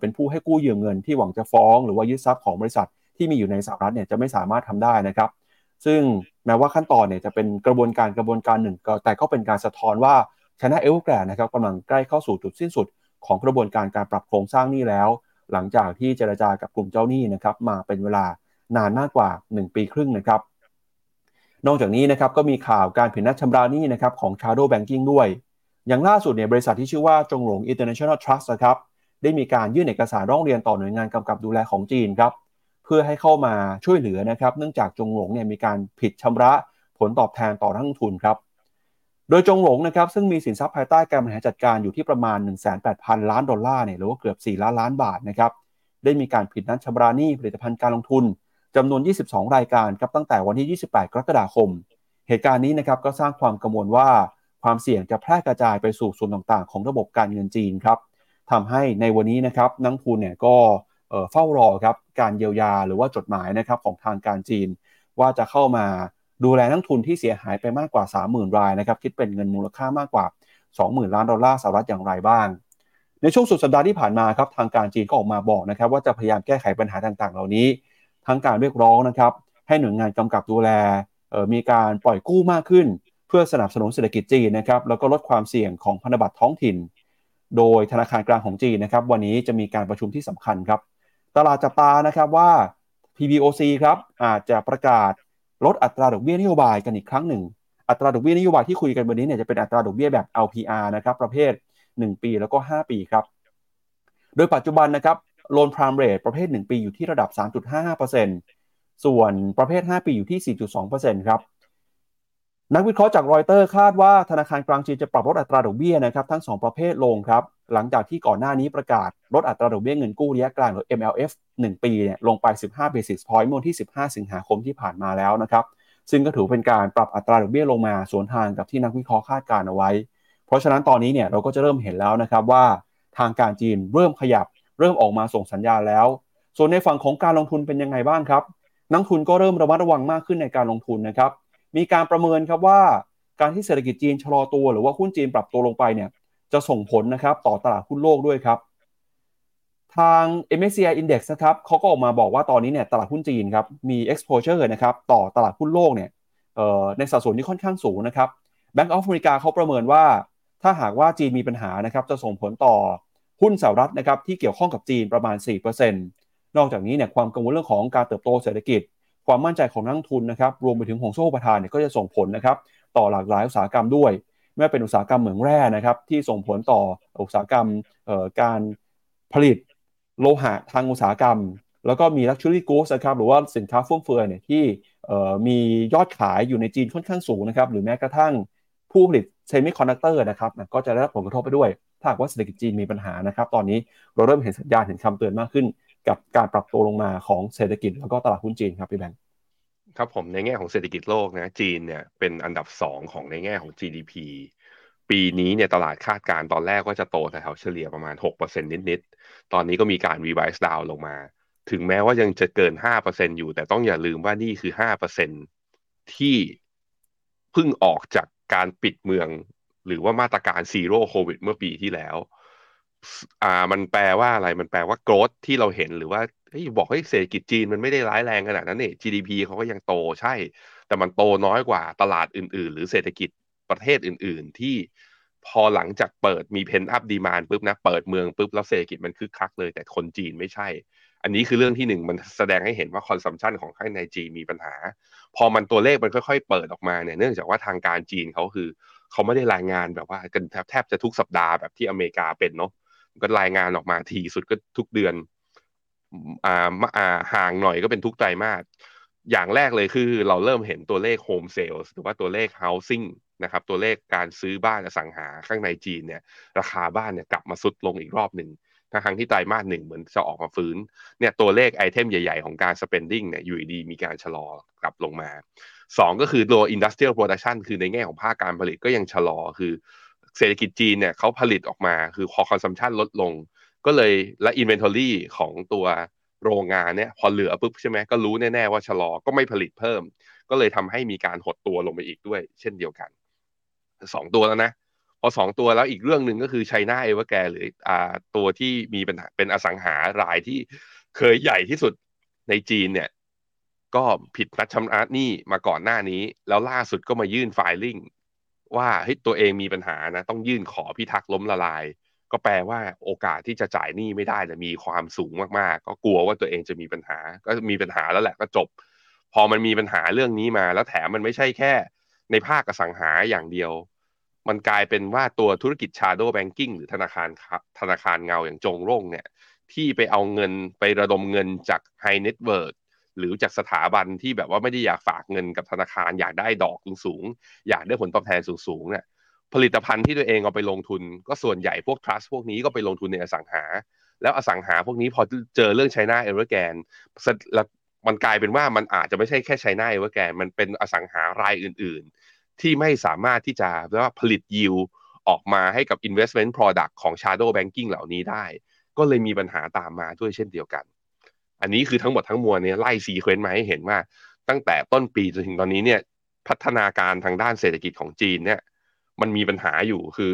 S2: เป็นผู้ให้กู้ยืมเงินที่หวังจะฟ้อง หรือว่ายึดทรัพย์ของบริษัทที่มีอยู่ในสหรัฐเนี่ยจะไม่สามารถทำได้นะครับ ซึ่งแม้ว่าขั้นตอนเนี่ยจะเป็นกระบวนการกระบวนการหนึ่ง แต่ก็เป็นการสะท้อนว่าชนะเอลแกรนะครับกำลังใกล้เข้าสู่จุดสิ้นสุดของกระบวนการการปรับโครงสร้างนี้แล้ว หลังจากที่เจรจากับกลุ่มเจ้าหนี้นะครับมาเป็นเวลานานมากกว่า 1 ปีครึ่งนะครับนอกจากนี้นะครับก็มีข่าวการผิดนัดชำระหนี้นะครับของ Shadow Banking ด้วย อย่างล่าสุดเนี่ยบริษัทที่ชื่อว่าจงหลง International Trust นะครับได้มีการยื่นเอกสารร้องเรียนต่อหน่วยงานกำกับดูแลของจีนครับเพื่อให้เข้ามาช่วยเหลือนะครับ เนื่องจากจงหลงเนี่ยมีการผิดชำระผลตอบแทนต่อนักลงทุนครับ โดยจงหลงนะครับซึ่งมีสินทรัพย์ภายใต้การบริหารจัดการอยู่ที่ประมาณ 1,800 ล้านดอลลาร์เนี่ยหรือว่าเกือบ 4 ล้านล้านบาทนะครับได้มีการผิดนัดชำระหนี้ผลิตภัณฑ์การลงทุนจำนวน 22 รายการครับตั้งแต่วันที่ 28 กรกฎาคม เหตุการณ์นี้นะครับก็สร้างความกังวลว่าความเสี่ยงจะแพร่กระจายไปสู่ส่วนต่างๆ ของระบบการเงินจีนครับทำให้ในวันนี้นะครับนักทุนเนี่ยก็เฝ้ารอครับการเยียวยาหรือว่าจดหมายนะครับของทางการจีน ว่าจะเข้ามา ดูแลนักทุนที่เสียหายไปมากกว่า 30,000 รายนะครับคิดเป็นเงินมูลค่ามากกว่า 20,000 ล้านดอลลาร์สหรัฐอย่างไรบ้าง ในช่วงสุดสัปดาห์ที่ผ่านมาครับทางการจีนก็ออกมาบอกนะครับว่าจะพยายามแก้ไขปัญหาต่างๆ เหล่านี้ ทั้งการเรียกร้องนะครับให้หน่วยงานกำกับดูแลมีการปล่อยกู้มากขึ้น เพื่อสนับสนุนเศรษฐกิจจีนนะครับแล้วก็ลดความเสี่ยงของพันธบัตรท้องถิ่น โดยธนาคารกลางของจีนนะครับวันนี้จะมีการประชุมที่สำคัญครับตลาดจับตานะครับว่า PBOC ครับอาจจะประกาศ ลดอัตราดอกเบี้ยนโยบายกันอีกครั้งหนึ่ง อัตราดอกเบี้ยนโยบายที่คุยกันวันนี้เนี่ยจะเป็นอัตราดอกเบี้ยแบบ LPR นะครับประเภท 1 ปีแล้วก็ 5 ปีครับ โดยปัจจุบันนะครับโลนพรามเรทประเภท 1 ปีอยู่ที่ระดับ 3.55%ส่วนประเภท 5 ปีอยู่ที่ 4.2%ครับนักวิเคราะห์จากรอยเตอร์คาดว่าธนาคารกลางจีนจะปรับลดอัตราดอกเบี้ยนะครับทั้ง 2 ประเภทลงครับ หลังจากที่ก่อนหน้านี้ประกาศลดอัตราดอกเบี้ยเงินกู้ระยะกลางหรือ MLF 1 ปีเนี่ยลงไป 15 basis point เมื่อวันที่ 15 สิงหาคมที่ผ่านมาแล้วนะครับ ซึ่งก็ถือเป็นการปรับอัตราดอกเบี้ยลงมาสวนทางกับที่นักวิเคราะห์คาดการเอาไว้ เพราะฉะนั้นตอนนี้เนี่ยเราก็จะเริ่มเห็นแล้วนะครับว่าทางการจีนเริ่มขยับ เริ่มออกมาส่งสัญญาณแล้ว ส่วนในฝั่งของการลงทุนเป็นยังไงบ้างครับ นักทุนก็เริ่มระมัดระวังมากขึ้นในการลงทุนนะครับ มีการประเมินครับว่าการที่เศรษฐกิจจีนชะลอตัวหรือว่าหุ้นจีนปรับตัวลงไปเนี่ย จะส่งผลนะครับต่อตลาดหุ้นโลกด้วยครับ ทาง MSCI Index นะครับเขาก็ออกมาบอกว่าตอนนี้เนี่ยตลาดหุ้นจีนครับมี exposure นะครับต่อตลาดหุ้นโลกเนี่ยในสัดส่วนที่ค่อนข้างสูงนะครับ Bank of America เขาประเมินว่า ถ้าหากว่าจีนมีปัญหานะครับจะส่งผลต่อหุ้นสหรัฐนะครับที่เกี่ยวข้องกับจีนประมาณ 4%นอกจากนี้เนี่ยความกังวลเรื่องของการเติบโตเศรษฐกิจ ความมั่นใจของนักลงทุนนะครับรวมไปถึงห่วงโซ่อุปทานเนี่ยก็จะส่งผลนะครับต่อหลากหลายอุตสาหกรรมด้วย ไม่ว่าจะเป็นอุตสาหกรรมเหมืองแร่นะครับที่ส่งผลต่ออุตสาหกรรมการผลิตโลหะทางอุตสาหกรรม แล้วก็มี luxury goods นะครับหรือว่าสินค้าฟุ่มเฟือยเนี่ยที่มียอดขายอยู่ในจีนค่อนข้างสูงนะครับหรือแม้กระทั่งผู้ผลิตเซมิคอนดักเตอร์นะครับก็จะได้รับผลกระทบไปด้วย ถ้าหากว่าเศรษฐกิจจีนมีปัญหานะครับ ตอนนี้เราเริ่มเห็นสัญญาณเห็นคำเตือนมากขึ้น กับการปรับตัวลงมาของเศรษฐกิจแล้วก็ตลาดหุ้นจีนครับพี่แบงค์
S3: ครับผมในแง่ของเศรษฐกิจโลกนะจีนเนี่ยเป็นอันดับสองของในแง่ของ GDP ปีนี้เนี่ยตลาดคาดการตอนแรกก็จะโตแถวเฉลี่ยประมาณ 6%นิด ๆ ตอนนี้ก็มีการ revise down ลงมา ถึงแม้ว่ายังจะเกิน 5%อยู่ แต่ต้องอย่าลืมว่านี่คือ 5%ที่เพิ่งออกจากการปิดเมือง หรือว่ามาตรการซีโร่โควิดเมื่อปีที่แล้ว อ่า มันแปลว่าอะไร มันแปลว่า growth ที่เราเห็นหรือว่า เฮ้ยบอกให้เศรษฐกิจจีนมันไม่ได้ร้ายแรงขนาดนั้นเนี่ย GDP เขาก็ยังโตใช่ แต่มันโตน้อยกว่าตลาดอื่น ๆ หรือเศรษฐกิจประเทศอื่น ๆ ที่พอหลังจากเปิดมี pent-up demand ปุ๊บนะเปิดเมืองปุ๊บแล้วเศรษฐกิจมันคึกคักเลย แต่คนจีนไม่ใช่ อันนี้คือเรื่องที่หนึ่งมันแสดงให้เห็นว่า consumption ของข้างในจีนมีปัญหา พอมันตัวเลขมันค่อยๆ เปิดออกมาเนี่ยเนื่องจากว่าทางการจีนเขาคือเขาไม่ได้รายงานแบบว่ากันแทบจะทุกสัปดาห์แบบที่อเมริกาเป็นเนาะก็รายงานออกมาถี่สุดก็ทุกเดือน อ่าอ่าห่างหน่อยก็เป็นทุกไตรมาสอย่างแรกเลยคือ เราเริ่มเห็นตัวเลข home sales หรือว่าตัวเลข housing นะครับตัวเลขการซื้อบ้านอสังหาข้างในจีนเนี่ยราคาบ้านเนี่ยกลับมาทรุดลงอีกรอบหนึ่งทั้งที่ไตรมาสหนึ่งเหมือนจะออกมาฟื้นเนี่ยตัวเลข item ใหญ่ๆ ของการ spending เนี่ยอยู่ดีมีการชะลอกลับลงมาสองก็คือตัว industrial production คือในแง่ของภาคการผลิตก็ยังชะลอคือเศรษฐกิจจีนเนี่ยเขาผลิตออกมาคือพอ consumption ลดลง ก็เลยและ inventory ของตัวโรงงานเนี่ยพอเหลือปุ๊บใช่ไหมก็รู้แน่ๆว่าชะลอก็ไม่ผลิตเพิ่ม ก็เลยทำให้มีการหดตัวลงไปอีกด้วย เช่นเดียวกันสองตัวแล้วนะ พอสองตัวแล้วอีกเรื่องหนึ่งก็คือไชน่าเอเวอร์แกหรืออ่าตัวที่มีปัญหาเป็นอสังหารายที่เคยใหญ่ที่สุดในจีนเนี่ยก็ผิดนัดชำระหนี้มาก่อนหน้านี้ แล้วล่าสุดก็มายื่นไฟลิ่งว่าเฮ้ยตัวเองมีปัญหานะ ต้องยื่นขอพิทักษ์ล้มละลาย ก็แปลว่าโอกาสที่จะจ่ายหนี้ไม่ได้จะมีความสูงมากๆ ก็กลัวว่าตัวเองจะมีปัญหา ก็มีปัญหาแล้วแหละก็จบ พอมันมีปัญหาเรื่องนี้มา แล้วแถมมันไม่ใช่แค่ ในภาคอสังหาอย่างเดียว มันกลายเป็นว่าตัวธุรกิจ shadow banking หรือธนาคารธนาคารเงาอย่างจงหรงเนี่ย ที่ไปเอาเงินไประดมเงินจาก high net worth หรือจากสถาบันที่แบบว่าไม่ได้อยากฝากเงินกับธนาคารอยากได้ดอกสูงๆอยากได้ผลตอบแทนสูงๆเนี่ย ผลิตภัณฑ์ที่ตัวเองเอาไปลงทุน ก็ส่วนใหญ่พวก trust พวกนี้ก็ไปลงทุนในอสังหา แล้วอสังหาพวกนี้พอเจอเรื่อง China Evergrande มันกลายเป็นว่ามันอาจจะไม่ใช่แค่ China Evergrande มันเป็นอสังหารายอื่น ๆ ที่ไม่สามารถที่จะเรียกว่าผลิตยิวออกมาให้กับ investment product ของ shadow banking เหล่านี้ได้ ก็เลยมีปัญหาตามมาด้วยเช่นเดียวกัน อันนี้คือทั้งหมดทั้งมวลเนี่ยไล่ซีเควนต์มาให้เห็นว่า ตั้งแต่ต้นปีจนถึงตอนนี้เนี่ยพัฒนาการทางด้านเศรษฐกิจของจีนเนี่ย มันมีปัญหาอยู่คือ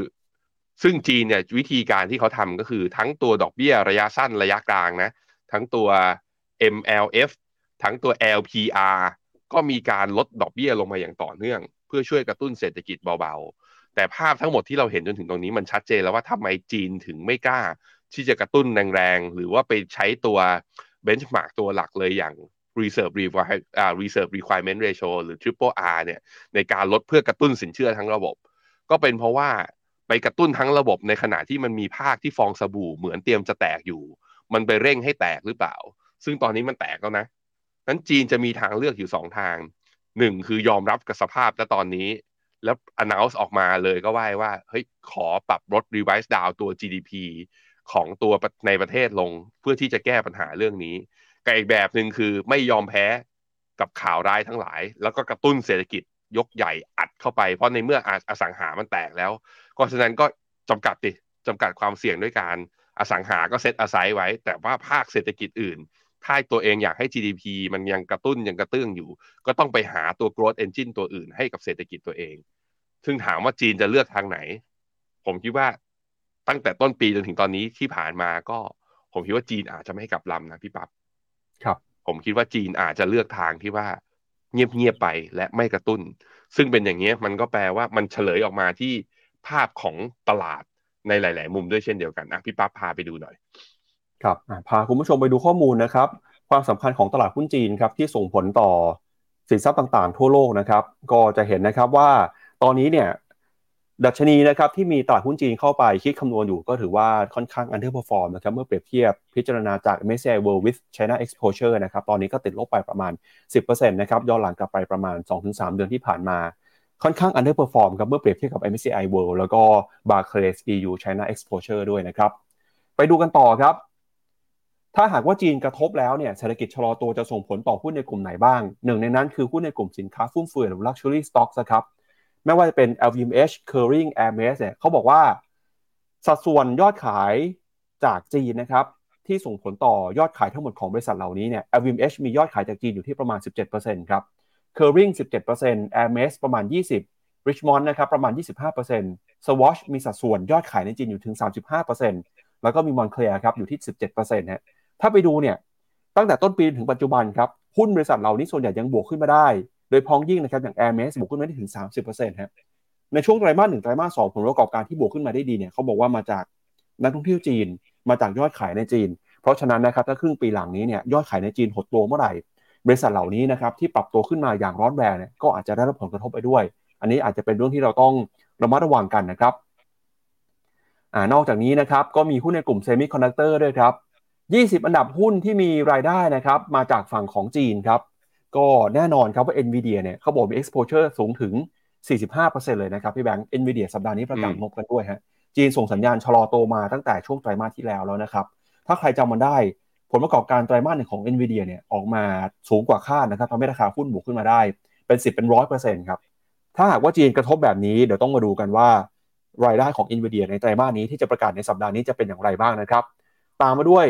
S3: ซึ่งจีนเนี่ยวิธีการที่เขาทำก็คือทั้งตัวดอกเบี้ยระยะสั้นระยะกลางนะ ทั้งตัว MLF ทั้งตัว LPR ก็มีการลดดอกเบี้ยลงมาอย่างต่อเนื่อง เพื่อช่วยกระตุ้นเศรษฐกิจเบาๆ แต่ภาพทั้งหมดที่เราเห็นจนถึงตรงนี้มันชัดเจนแล้วว่าทำไมจีนถึงไม่กล้า ที่จะกระตุ้นแรงๆ หรือว่าไปใช้ตัวเบนช์มาร์กตัวหลักเลยอย่าง reserve reserve requirement ratio หรือ triple R เนี่ยในการลดเพื่อกระตุ้นสินเชื่อทั้งระบบ ก็เป็นเพราะว่าไปกระตุ้นทั้งระบบในขณะที่มันมีภาคที่ฟองสบู่เหมือนเตรียมจะแตกอยู่ มันไปเร่งให้แตกหรือเปล่า ซึ่งตอนนี้มันแตกแล้วนะนั้นจีนจะมีทางเลือกอยู่สองทางหนึ่งคือยอมรับกับสภาพณตอนนี้ แล้ว announce ออกมาเลยก็ว่าว่าเฮ้ยขอปรับลด revise down ตัว GDP ของตัวในประเทศลงเพื่อที่จะแก้ปัญหาเรื่องนี้กับอีกแบบหนึ่งคือไม่ยอมแพ้กับข่าวร้ายทั้งหลาย แล้วก็กระตุ้นเศรษฐกิจ ยกใหญ่อัดเข้าไป เพราะในเมื่ออสังหามันแตกแล้ว ก็ฉะนั้นก็จำกัดติจำกัดความเสี่ยงด้วยการอสังหาก็เซตอาศัยไว้ แต่ว่าภาคเศรษฐกิจอื่น ถ้าตัวเองอยากให้ GDP มันยังกระตุ้นยังกระเตื้องอยู่ ก็ต้องไปหาตัว growth engine ตัวอื่นให้กับเศรษฐกิจตัวเอง ซึ่งถามว่าจีนจะเลือกทางไหน ผมคิดว่าตั้งแต่ต้นปีจนถึงตอนนี้ที่ผ่านมาก็ ผมคิดว่าจีนอาจจะไม่กลับลำนะพี่ปับ๊บ
S2: ครับ
S3: ผมคิดว่าจีนอาจจะเลือกทางที่ว่า เงียบๆไปและไม่กระตุ้น ซึ่งเป็นอย่างนี้มันก็แปลว่ามันเฉลยออกมาที่ภาพของตลาดในหลาย ๆ มุมด้วยเช่นเดียวกันอะพี่ปั๊บพาไปดูหน่อย
S2: ครับพาคุณผู้ชมไปดูข้อมูลนะครับ ความสำคัญของตลาดหุ้นจีนครับที่ส่งผลต่อสินทรัพย์ต่างๆ ทั่วโลกนะครับ ก็จะเห็นนะครับว่าตอนนี้เนี่ย ดัชนีนะครับที่มีตลาดหุ้นจีนเข้าไปคิดคำนวณอยู่ก็ถือว่าค่อนข้าง underperform นะครับเมื่อเปรียบเทียบพิจารณาจาก MSCI World with China Exposure นะครับตอนนี้ก็ติดลบไปประมาณ 10%นะครับย้อนหลังกลับไปประมาณ 2-3 เดือนที่ผ่านมาค่อนข้าง underperform ครับเมื่อเปรียบเทียบกับ MSCI World แล้วก็ Barclays EU China Exposure ด้วยนะครับ ไปดูกันต่อครับ ถ้าหากว่าจีนกระทบแล้วเนี่ยเศรษฐกิจชะลอตัวจะส่งผลต่อหุ้นในกลุ่มไหนบ้าง หนึ่งในนั้นคือหุ้นในกลุ่มสินค้าฟุ่มเฟือยหรือ luxury stocks ครับ ไม่ว่าจะเป็น LVMH Kering Hermes เนี่ยเขาบอกว่าสัดส่วนยอดขายจากจีนนะครับ ที่ส่งผลต่อยอดขายทั้งหมดของบริษัทเหล่านี้เนี่ย LVMH มียอดขายจากจีนอยู่ที่ประมาณ 17%ครับ Kering 17% Hermes ประมาณ 20 Richmond นะครับประมาณ 25% Swatch มีสัดส่วนยอดขายในจีนอยู่ถึง 35%แล้วก็มี Moncler ครับอยู่ที่ 17%ฮะถ้าไปดูเนี่ยตั้งแต่ต้นปีถึงปัจจุบันครับหุ้นบริษัทเหล่านี้ส่วนใหญ่ยังบวกขึ้นมาได้ โดยพ้องยิ่งนะครับอย่าง Hermes บวกขึ้นมาได้ถึง 30%ครับในช่วงไตรมาสหนึ่งไตรมาสสองผลประกอบการที่บวกขึ้นมาได้ดีเนี่ยเขาบอกว่ามาจากนักท่องเที่ยวจีน มาจากยอดขายในจีน เพราะฉะนั้นนะครับถ้าครึ่งปีหลังนี้เนี่ยยอดขายในจีนหดตัวเมื่อไหร่ บริษัทเหล่านี้นะครับที่ปรับตัวขึ้นมาอย่างร้อนแรงเนี่ยก็อาจจะได้รับผลกระทบไปด้วย อันนี้อาจจะเป็นเรื่องที่เราต้องระมัดระวังกันนะครับอนอกจากนี้นะครับก็มีหุ้นในกลุ่มเซมิคอนดักเตอร์ด้วยครับ 20 อันดับหุ้นที่มีรายได้นะครับมาจากฝั่งของจีนครับ ก็แน่นอนครับว่า NVIDIA เนี่ยเขาบอกมี exposure สูงถึง 45%เลยนะครับพี่แบงค์ NVIDIA สัปดาห์นี้ประกาศงบกันด้วยฮะจีนส่งสัญญาณชะลอโตมาตั้งแต่ช่วงไตรมาสที่แล้วแล้วนะครับ ถ้าใครจำมันได้ ผลประกอบการไตรมาสหนึ่งของ NVIDIA เนี่ยออกมาสูงกว่าคาดนะครับทำให้ราคาหุ้นบวกขึ้นมาได้เป็น 10 เป็นร้อยเปอร์เซ็นต์ครับ ถ้าหากว่าจีนกระทบแบบนี้เดี๋ยวต้องมาดูกันว่ารายได้ของ NVIDIA ในไตรมาสนี้ที่จะประกาศในสัปดาห์นี้จะเป็นอย่างไรบ้างนะครับ ตามมาด้วย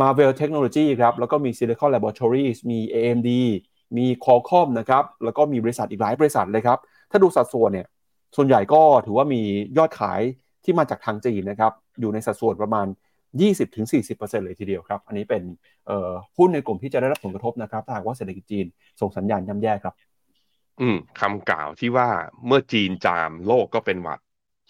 S2: Marvel Technology ครับแล้วก็มี Silicon Laboratories มี AMD มี Qualcomm นะครับแล้วก็มีบริษัทอีกหลายบริษัทเลยครับถ้าดูสัดส่วนเนี่ยส่วนใหญ่ก็ถือว่ามียอดขายที่มาจากทางจีนนะครับอยู่ในสัดส่วนประมาณ 20-40%เลยทีเดียวครับ อันนี้เป็นหุ้นในกลุ่มที่จะได้รับผลกระทบนะครับถ้าหากว่าเศรษฐกิจจีนส่งสัญญาณย่ำแย่ครับ
S3: อืมคำกล่าวที่ว่าเมื่อจีนจามโลกก็เป็นหวัด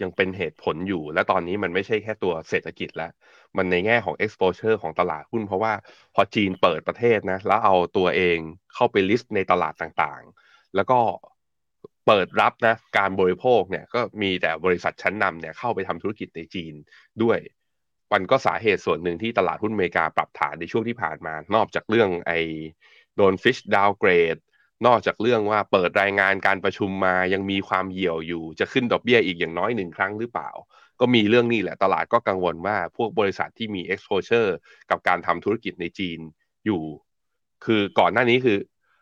S3: ยังเป็นเหตุผลอยู่ และตอนนี้มันไม่ใช่แค่ตัวเศรษฐกิจแล้ว มันในแง่ของ exposure ของตลาดหุ้น เพราะว่าพอจีนเปิดประเทศนะ แล้วเอาตัวเองเข้าไปลิสต์ในตลาดต่างๆ แล้วก็เปิดรับนะการบริโภคเนี่ยก็มีแต่บริษัทชั้นนำเนี่ยเข้าไปทำธุรกิจในจีนด้วยมันก็สาเหตุส่วนหนึ่งที่ตลาดหุ้นอเมริกาปรับฐานในช่วงที่ผ่านมา นอกจากเรื่องไอ้โดนฟิชดาวเกรด นอกจากเรื่องว่าเปิดรายงานการประชุมมายังมีความเหี่ยวอยู่ จะขึ้นดอกเบี้ยอีกอย่างน้อยหนึ่งครั้งหรือเปล่า ก็มีเรื่องนี้แหละตลาดก็กังวลว่าพวกบริษัทที่มี exposure กับการทำธุรกิจในจีนอยู่ คือก่อนหน้านี้คือ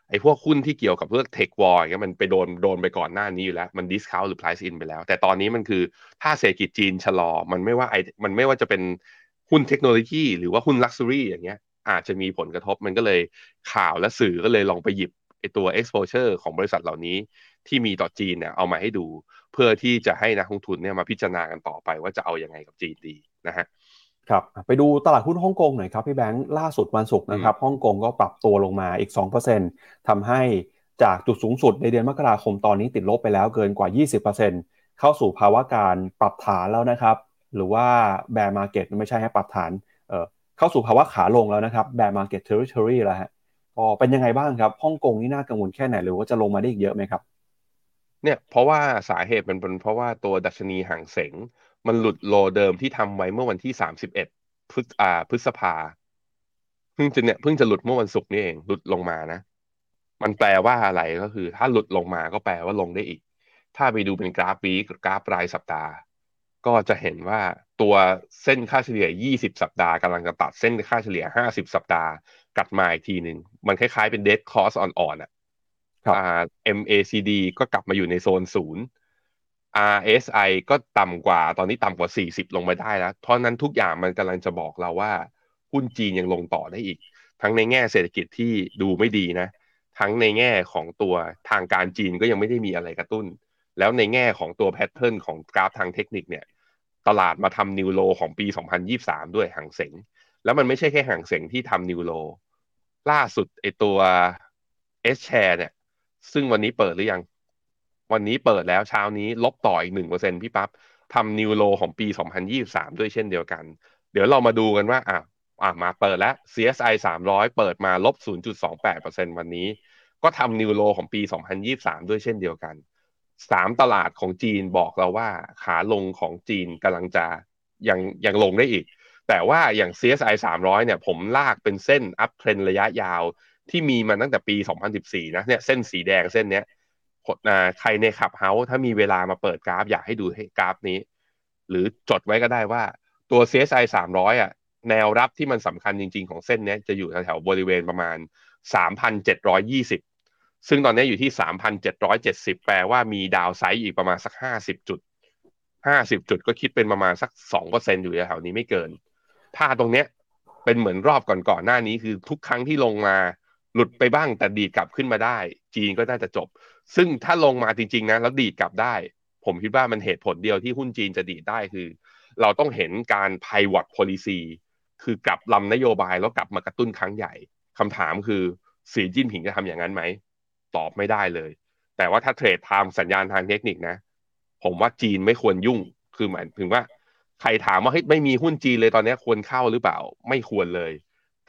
S3: ไอ้พวกหุ้นที่เกี่ยวกับพวก tech war มันไปโดนโดนไปก่อนหน้านี้อยู่แล้ว มัน discount หรือ price in ไปแล้ว แต่ตอนนี้มันคือถ้าเศรษฐกิจจีนชะลอ มันไม่ว่าไอ้มันไม่ว่าจะเป็นหุ้นเทคโนโลยี หรือว่าหุ้น luxury อย่างเงี้ย อาจจะมีผลกระทบมันก็เลยข่าวและสื่อก็เลยลองไปหยิบไอ้ตัว exposure ของบริษัทเหล่านี้ ที่มีต่อจีนเนี่ยเอามาให้ดูเพื่อที่จะให้นักลงทุนเนี่ยมาพิจารณากันต่อไปว่าจะเอาอย่างไงกับจีนดีนะฮะ
S2: ครับไปดูตลาดหุ้นฮ่องกงหน่อยครับพี่แบงค์ล่าสุดวันศุกร์นะครับฮ่องกงก็ปรับตัวลงมาอีก 2%ทำให้จากจุดสูงสุดในเดือนมกราคมตอนนี้ติดลบไปแล้วเกินกว่า 20%เข้าสู่ภาวะการปรับฐานแล้วนะครับ หรือว่า bear market ไม่ใช่ให้ปรับฐานเอ่อเข้าสู่ภาวะขาลงแล้วนะครับ bear market territory แล้วฮะก็เป็นยังไงบ้างครับฮ่องกงนี่น่ากังวลแค่ไหนหรือว่าจะลงมาได้อีกเยอะไหมครับ
S3: เนี่ยเพราะว่าสาเหตุมันเป็นเพราะว่าตัวดัชนีห่างเสง มันหลุดโลเดิมที่ทำไว้เมื่อวันที่สามสิบเอ็ดพฤษอ่าพฤษภาเพิ่งจะเนี่ยเพิ่งจะหลุดเมื่อวันศุกร์นี่เองหลุดลงมานะ มันแปลว่าอะไรก็คือ ถ้าหลุดลงมาก็แปลว่าลงได้อีก ถ้าไปดูเป็นกราฟวีกกราฟรายสัปดาห์ ก็จะเห็นว่าตัวเส้นค่าเฉลี่ย 20 สัปดาห์กำลังจะตัดเส้นค่าเฉลี่ย 50 สัปดาห์กัดมาอีกทีหนึ่งมันคล้ายๆเป็นเด d คอสอ่อนๆอะ MACD ก็กลับมาอยู่ในโซนศูนย์ RSI ก็ต่ำกว่าตอนนี้ต่ำกว่า 40 ลงมาได้แล้ว เพราะนั้นทุกอย่างมันกำลังจะบอกเราว่า หุ้นจีนยังลงต่อได้อีก ทั้งในแง่เศรษฐกิจที่ดูไม่ดีนะ ทั้งในแง่ของตัวทางการจีนก็ยังไม่ได้มีอะไรกระตุ้น แล้วในแง่ของตัวแพทเทิร์นของกราฟทางเทคนิคเนี่ย ตลาดมาทำนิวโลของปี 2023 ด้วยห่างเสง แล้วมันไม่ใช่แค่ห่างเสงที่ทำนิวโลล่าสุดไอตัว S share เนี่ย ซึ่งวันนี้เปิดหรือยัง วันนี้เปิดแล้วเช้านี้ลบต่ออีกหนึ่งเปอร์เซ็นพี่ปั๊บทำนิวโลของปี 2023 ด้วยเช่นเดียวกัน เดี๋ยวเรามาดูกันว่าอะอะมาเปิดแล้ว CSI 300 เปิดมาลบ 0.28%วันนี้ ก็ทำนิวโลของปี 2023 ด้วยเช่นเดียวกันสามตลาดของจีนบอกเราว่าขาลงของจีนกำลังจะยังยังลงได้อีก แต่ว่าอย่าง CSI 300 เนี่ยผมลากเป็นเส้น uptrend ระยะยาว ที่มีมาตั้งแต่ปี 2014 นะเนี่ยเส้นสีแดงเส้นเนี้ยใครใน Clubhouse ถ้ามีเวลามาเปิดกราฟ อยากให้ดูให้กราฟนี้ หรือจดไว้ก็ได้ว่าตัว CSI 300 อะ แนวรับที่มันสำคัญจริง ๆ ของเส้นนี้จะอยู่แถวๆบริเวณประมาณ 3,720 ซึ่งตอนนี้อยู่ที่ 3,770 แปลว่ามี downside อีกประมาณสัก 50 จุด 50 จุดก็คิดเป็นประมาณสัก 2%อยู่แถวนี้ไม่เกิน ถ้าตรงเนี้ยเป็นเหมือนรอบก่อนๆหน้านี้คือทุกครั้งที่ลงมา หลุดไปบ้างแต่ดีดกลับขึ้นมาได้ จีนก็น่าจะจบ ซึ่งถ้าลงมาจริง ๆ นะ แล้วดีดกลับได้ ผมคิดว่ามันเหตุผลเดียวที่หุ้นจีนจะดีดได้คือ เราต้องเห็นการ pivot policy คือกลับลำนโยบายแล้วกลับมากระตุ้นครั้งใหญ่คำถามคือสีจิ้นผิงจะทำอย่างนั้นไหม ตอบไม่ได้เลย แต่ว่าถ้าเทรดทางสัญญาณทางเทคนิคนะ ผมว่าจีนไม่ควรยุ่ง คือหมายถึงว่า ใครถามว่าเฮ้ยไม่มีหุ้นจีนเลยตอนนี้ควรเข้าหรือเปล่า ไม่ควรเลย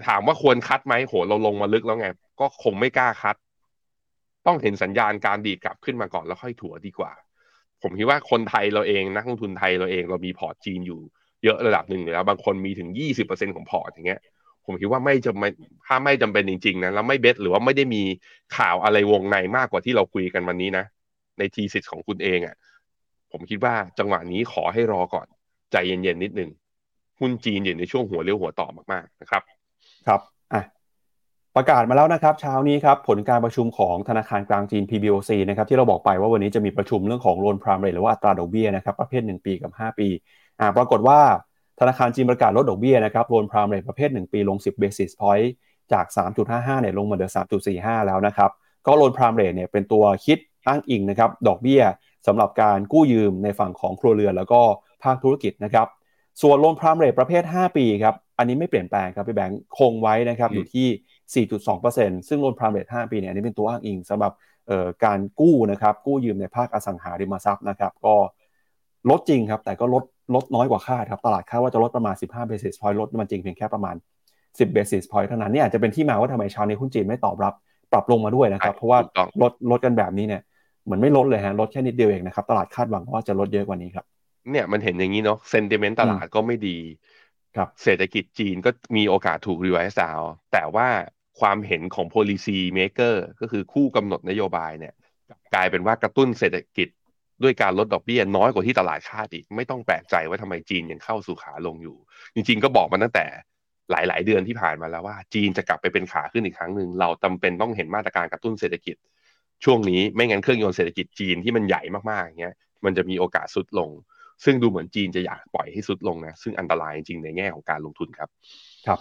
S3: ถามว่าควร cut ไหมโหเราลงมาลึกแล้วไง ก็คงไม่กล้า cut ต้องเห็นสัญญาณการดีดกลับขึ้นมาก่อนแล้วค่อยถัวดีกว่า ผมคิดว่าคนไทยเราเองนักลงทุนไทยเราเองเรามีพอร์ตจีนอยู่เยอะระดับหนึ่งแล้ว บางคนมีถึงยี่สิบเปอร์เซ็นต์ของพอร์ตอย่างเงี้ย ผมคิดว่าไม่จำไม่ถ้าไม่จำเป็นจริงๆนะแล้วไม่เบสหรือว่าไม่ได้มีข่าวอะไรวงในมากกว่าที่เราคุยกันวันนี้นะ ในทีสิทธิ์ของคุณเองอะ่ะ ผมคิดว่าจังหวะนี้ขอให้รอก่อน ใจเย็นๆนิดนึงหุ้นจีนอยู่ในช่วงหัวเลี้ยวหัวต่อมากๆนะครับ
S2: ครับอะประกาศมาแล้วนะครับเช้านี้ครับผลการประชุมของธนาคารกลางจีน PBOC นะครับที่เราบอกไปว่าวันนี้จะมีประชุมเรื่องของโลนพรามเรทหรือว่าอัตราดอกเบี้ยนะครับประเภท 1 ปีกับ 5 ปีอ่าปรากฏว่าธนาคารจีนประกาศลดดอกเบี้ยนะครับ loan prime rate ประเภท 1 ปีลง 10 basis point จาก 3.55เนี่ยลงมาเหลือ 3.45 แล้วนะครับก็ loan prime rate เนี่ยเป็นตัวคิดอ้างอิงนะครับดอกเบี้ยสำหรับการกู้ยืมในฝั่งของครัวเรือน แล้วก็ภาคธุรกิจนะครับส่วน loan prime rate ประเภท 5 ปีครับ อันนี้ไม่เปลี่ยนแปลงครับพี่แบงค์คงไว้นะครับอยู่ที่ 4.2%ซึ่ง loan prime rate 5ปีเนี่ยอันนี้เป็นตัวอ้างอิงสำหรับการกู้นะครับกู้ยืมในภาคอสังหาริมทรัพย์นะครับก็ลดจริงครับแต่ก็ลดลดน้อยกว่าคาดครับตลาดคาดว่าจะลดประมาณ 15 basis point ลดมันจริงเพียงแค่ประมาณ 10 basis point เท่านั้นนี่อาจจะเป็นที่มาว่าทำไมเช้านี้หุ้นจีนไม่ตอบรับ ปรับลงมาด้วยนะครับ เพราะว่าลดลดกันแบบนี้เนี่ยเหมือนไม่ลดเลยฮะลดแค่นิดเดียวเองนะครับ ตลาดคาดหวังว่าจะลดเยอะกว่านี้ครับ
S3: เนี่ยมันเห็นอย่างนี้เนาะ sentiment ตลาดก็ไม่ดี
S2: ครับ
S3: เศรษฐกิจจีนก็มีโอกาสถูก revise down แต่ว่าความเห็นของ policy maker ก็คือผู้กำหนดนโยบายเนี่ยกลายเป็นว่ากระตุ้นเศรษฐกิจด้วยการลดดอกเบี้ยน้อยกว่าที่ตลาดคาดอีก ไม่ต้องแปลกใจว่าทำไมจีนยังเข้าสู่ขาลงอยู่ จริงๆ ก็บอกมาตั้งแต่หลาย ๆ เดือนที่ผ่านมาแล้วว่า จีนจะกลับไปเป็นขาขึ้นอีกครั้งหนึ่งเราจาเป็นต้องเห็นมาตรการกระตุ้นเศรษฐกิจ ช่วงนี้ไม่งั้นเครื่องยนต์เศรษฐกิจจีนที่มันใหญ่มากๆอย่างเงี้ยมันจะมีโอกาสสุดลง ซึ่งดูเหมือนจีนจะอยากปล่อยให้สุดลงนะ ซึ่งอันตรายจริงในแง่ของการลงทุนครับ
S2: ครับ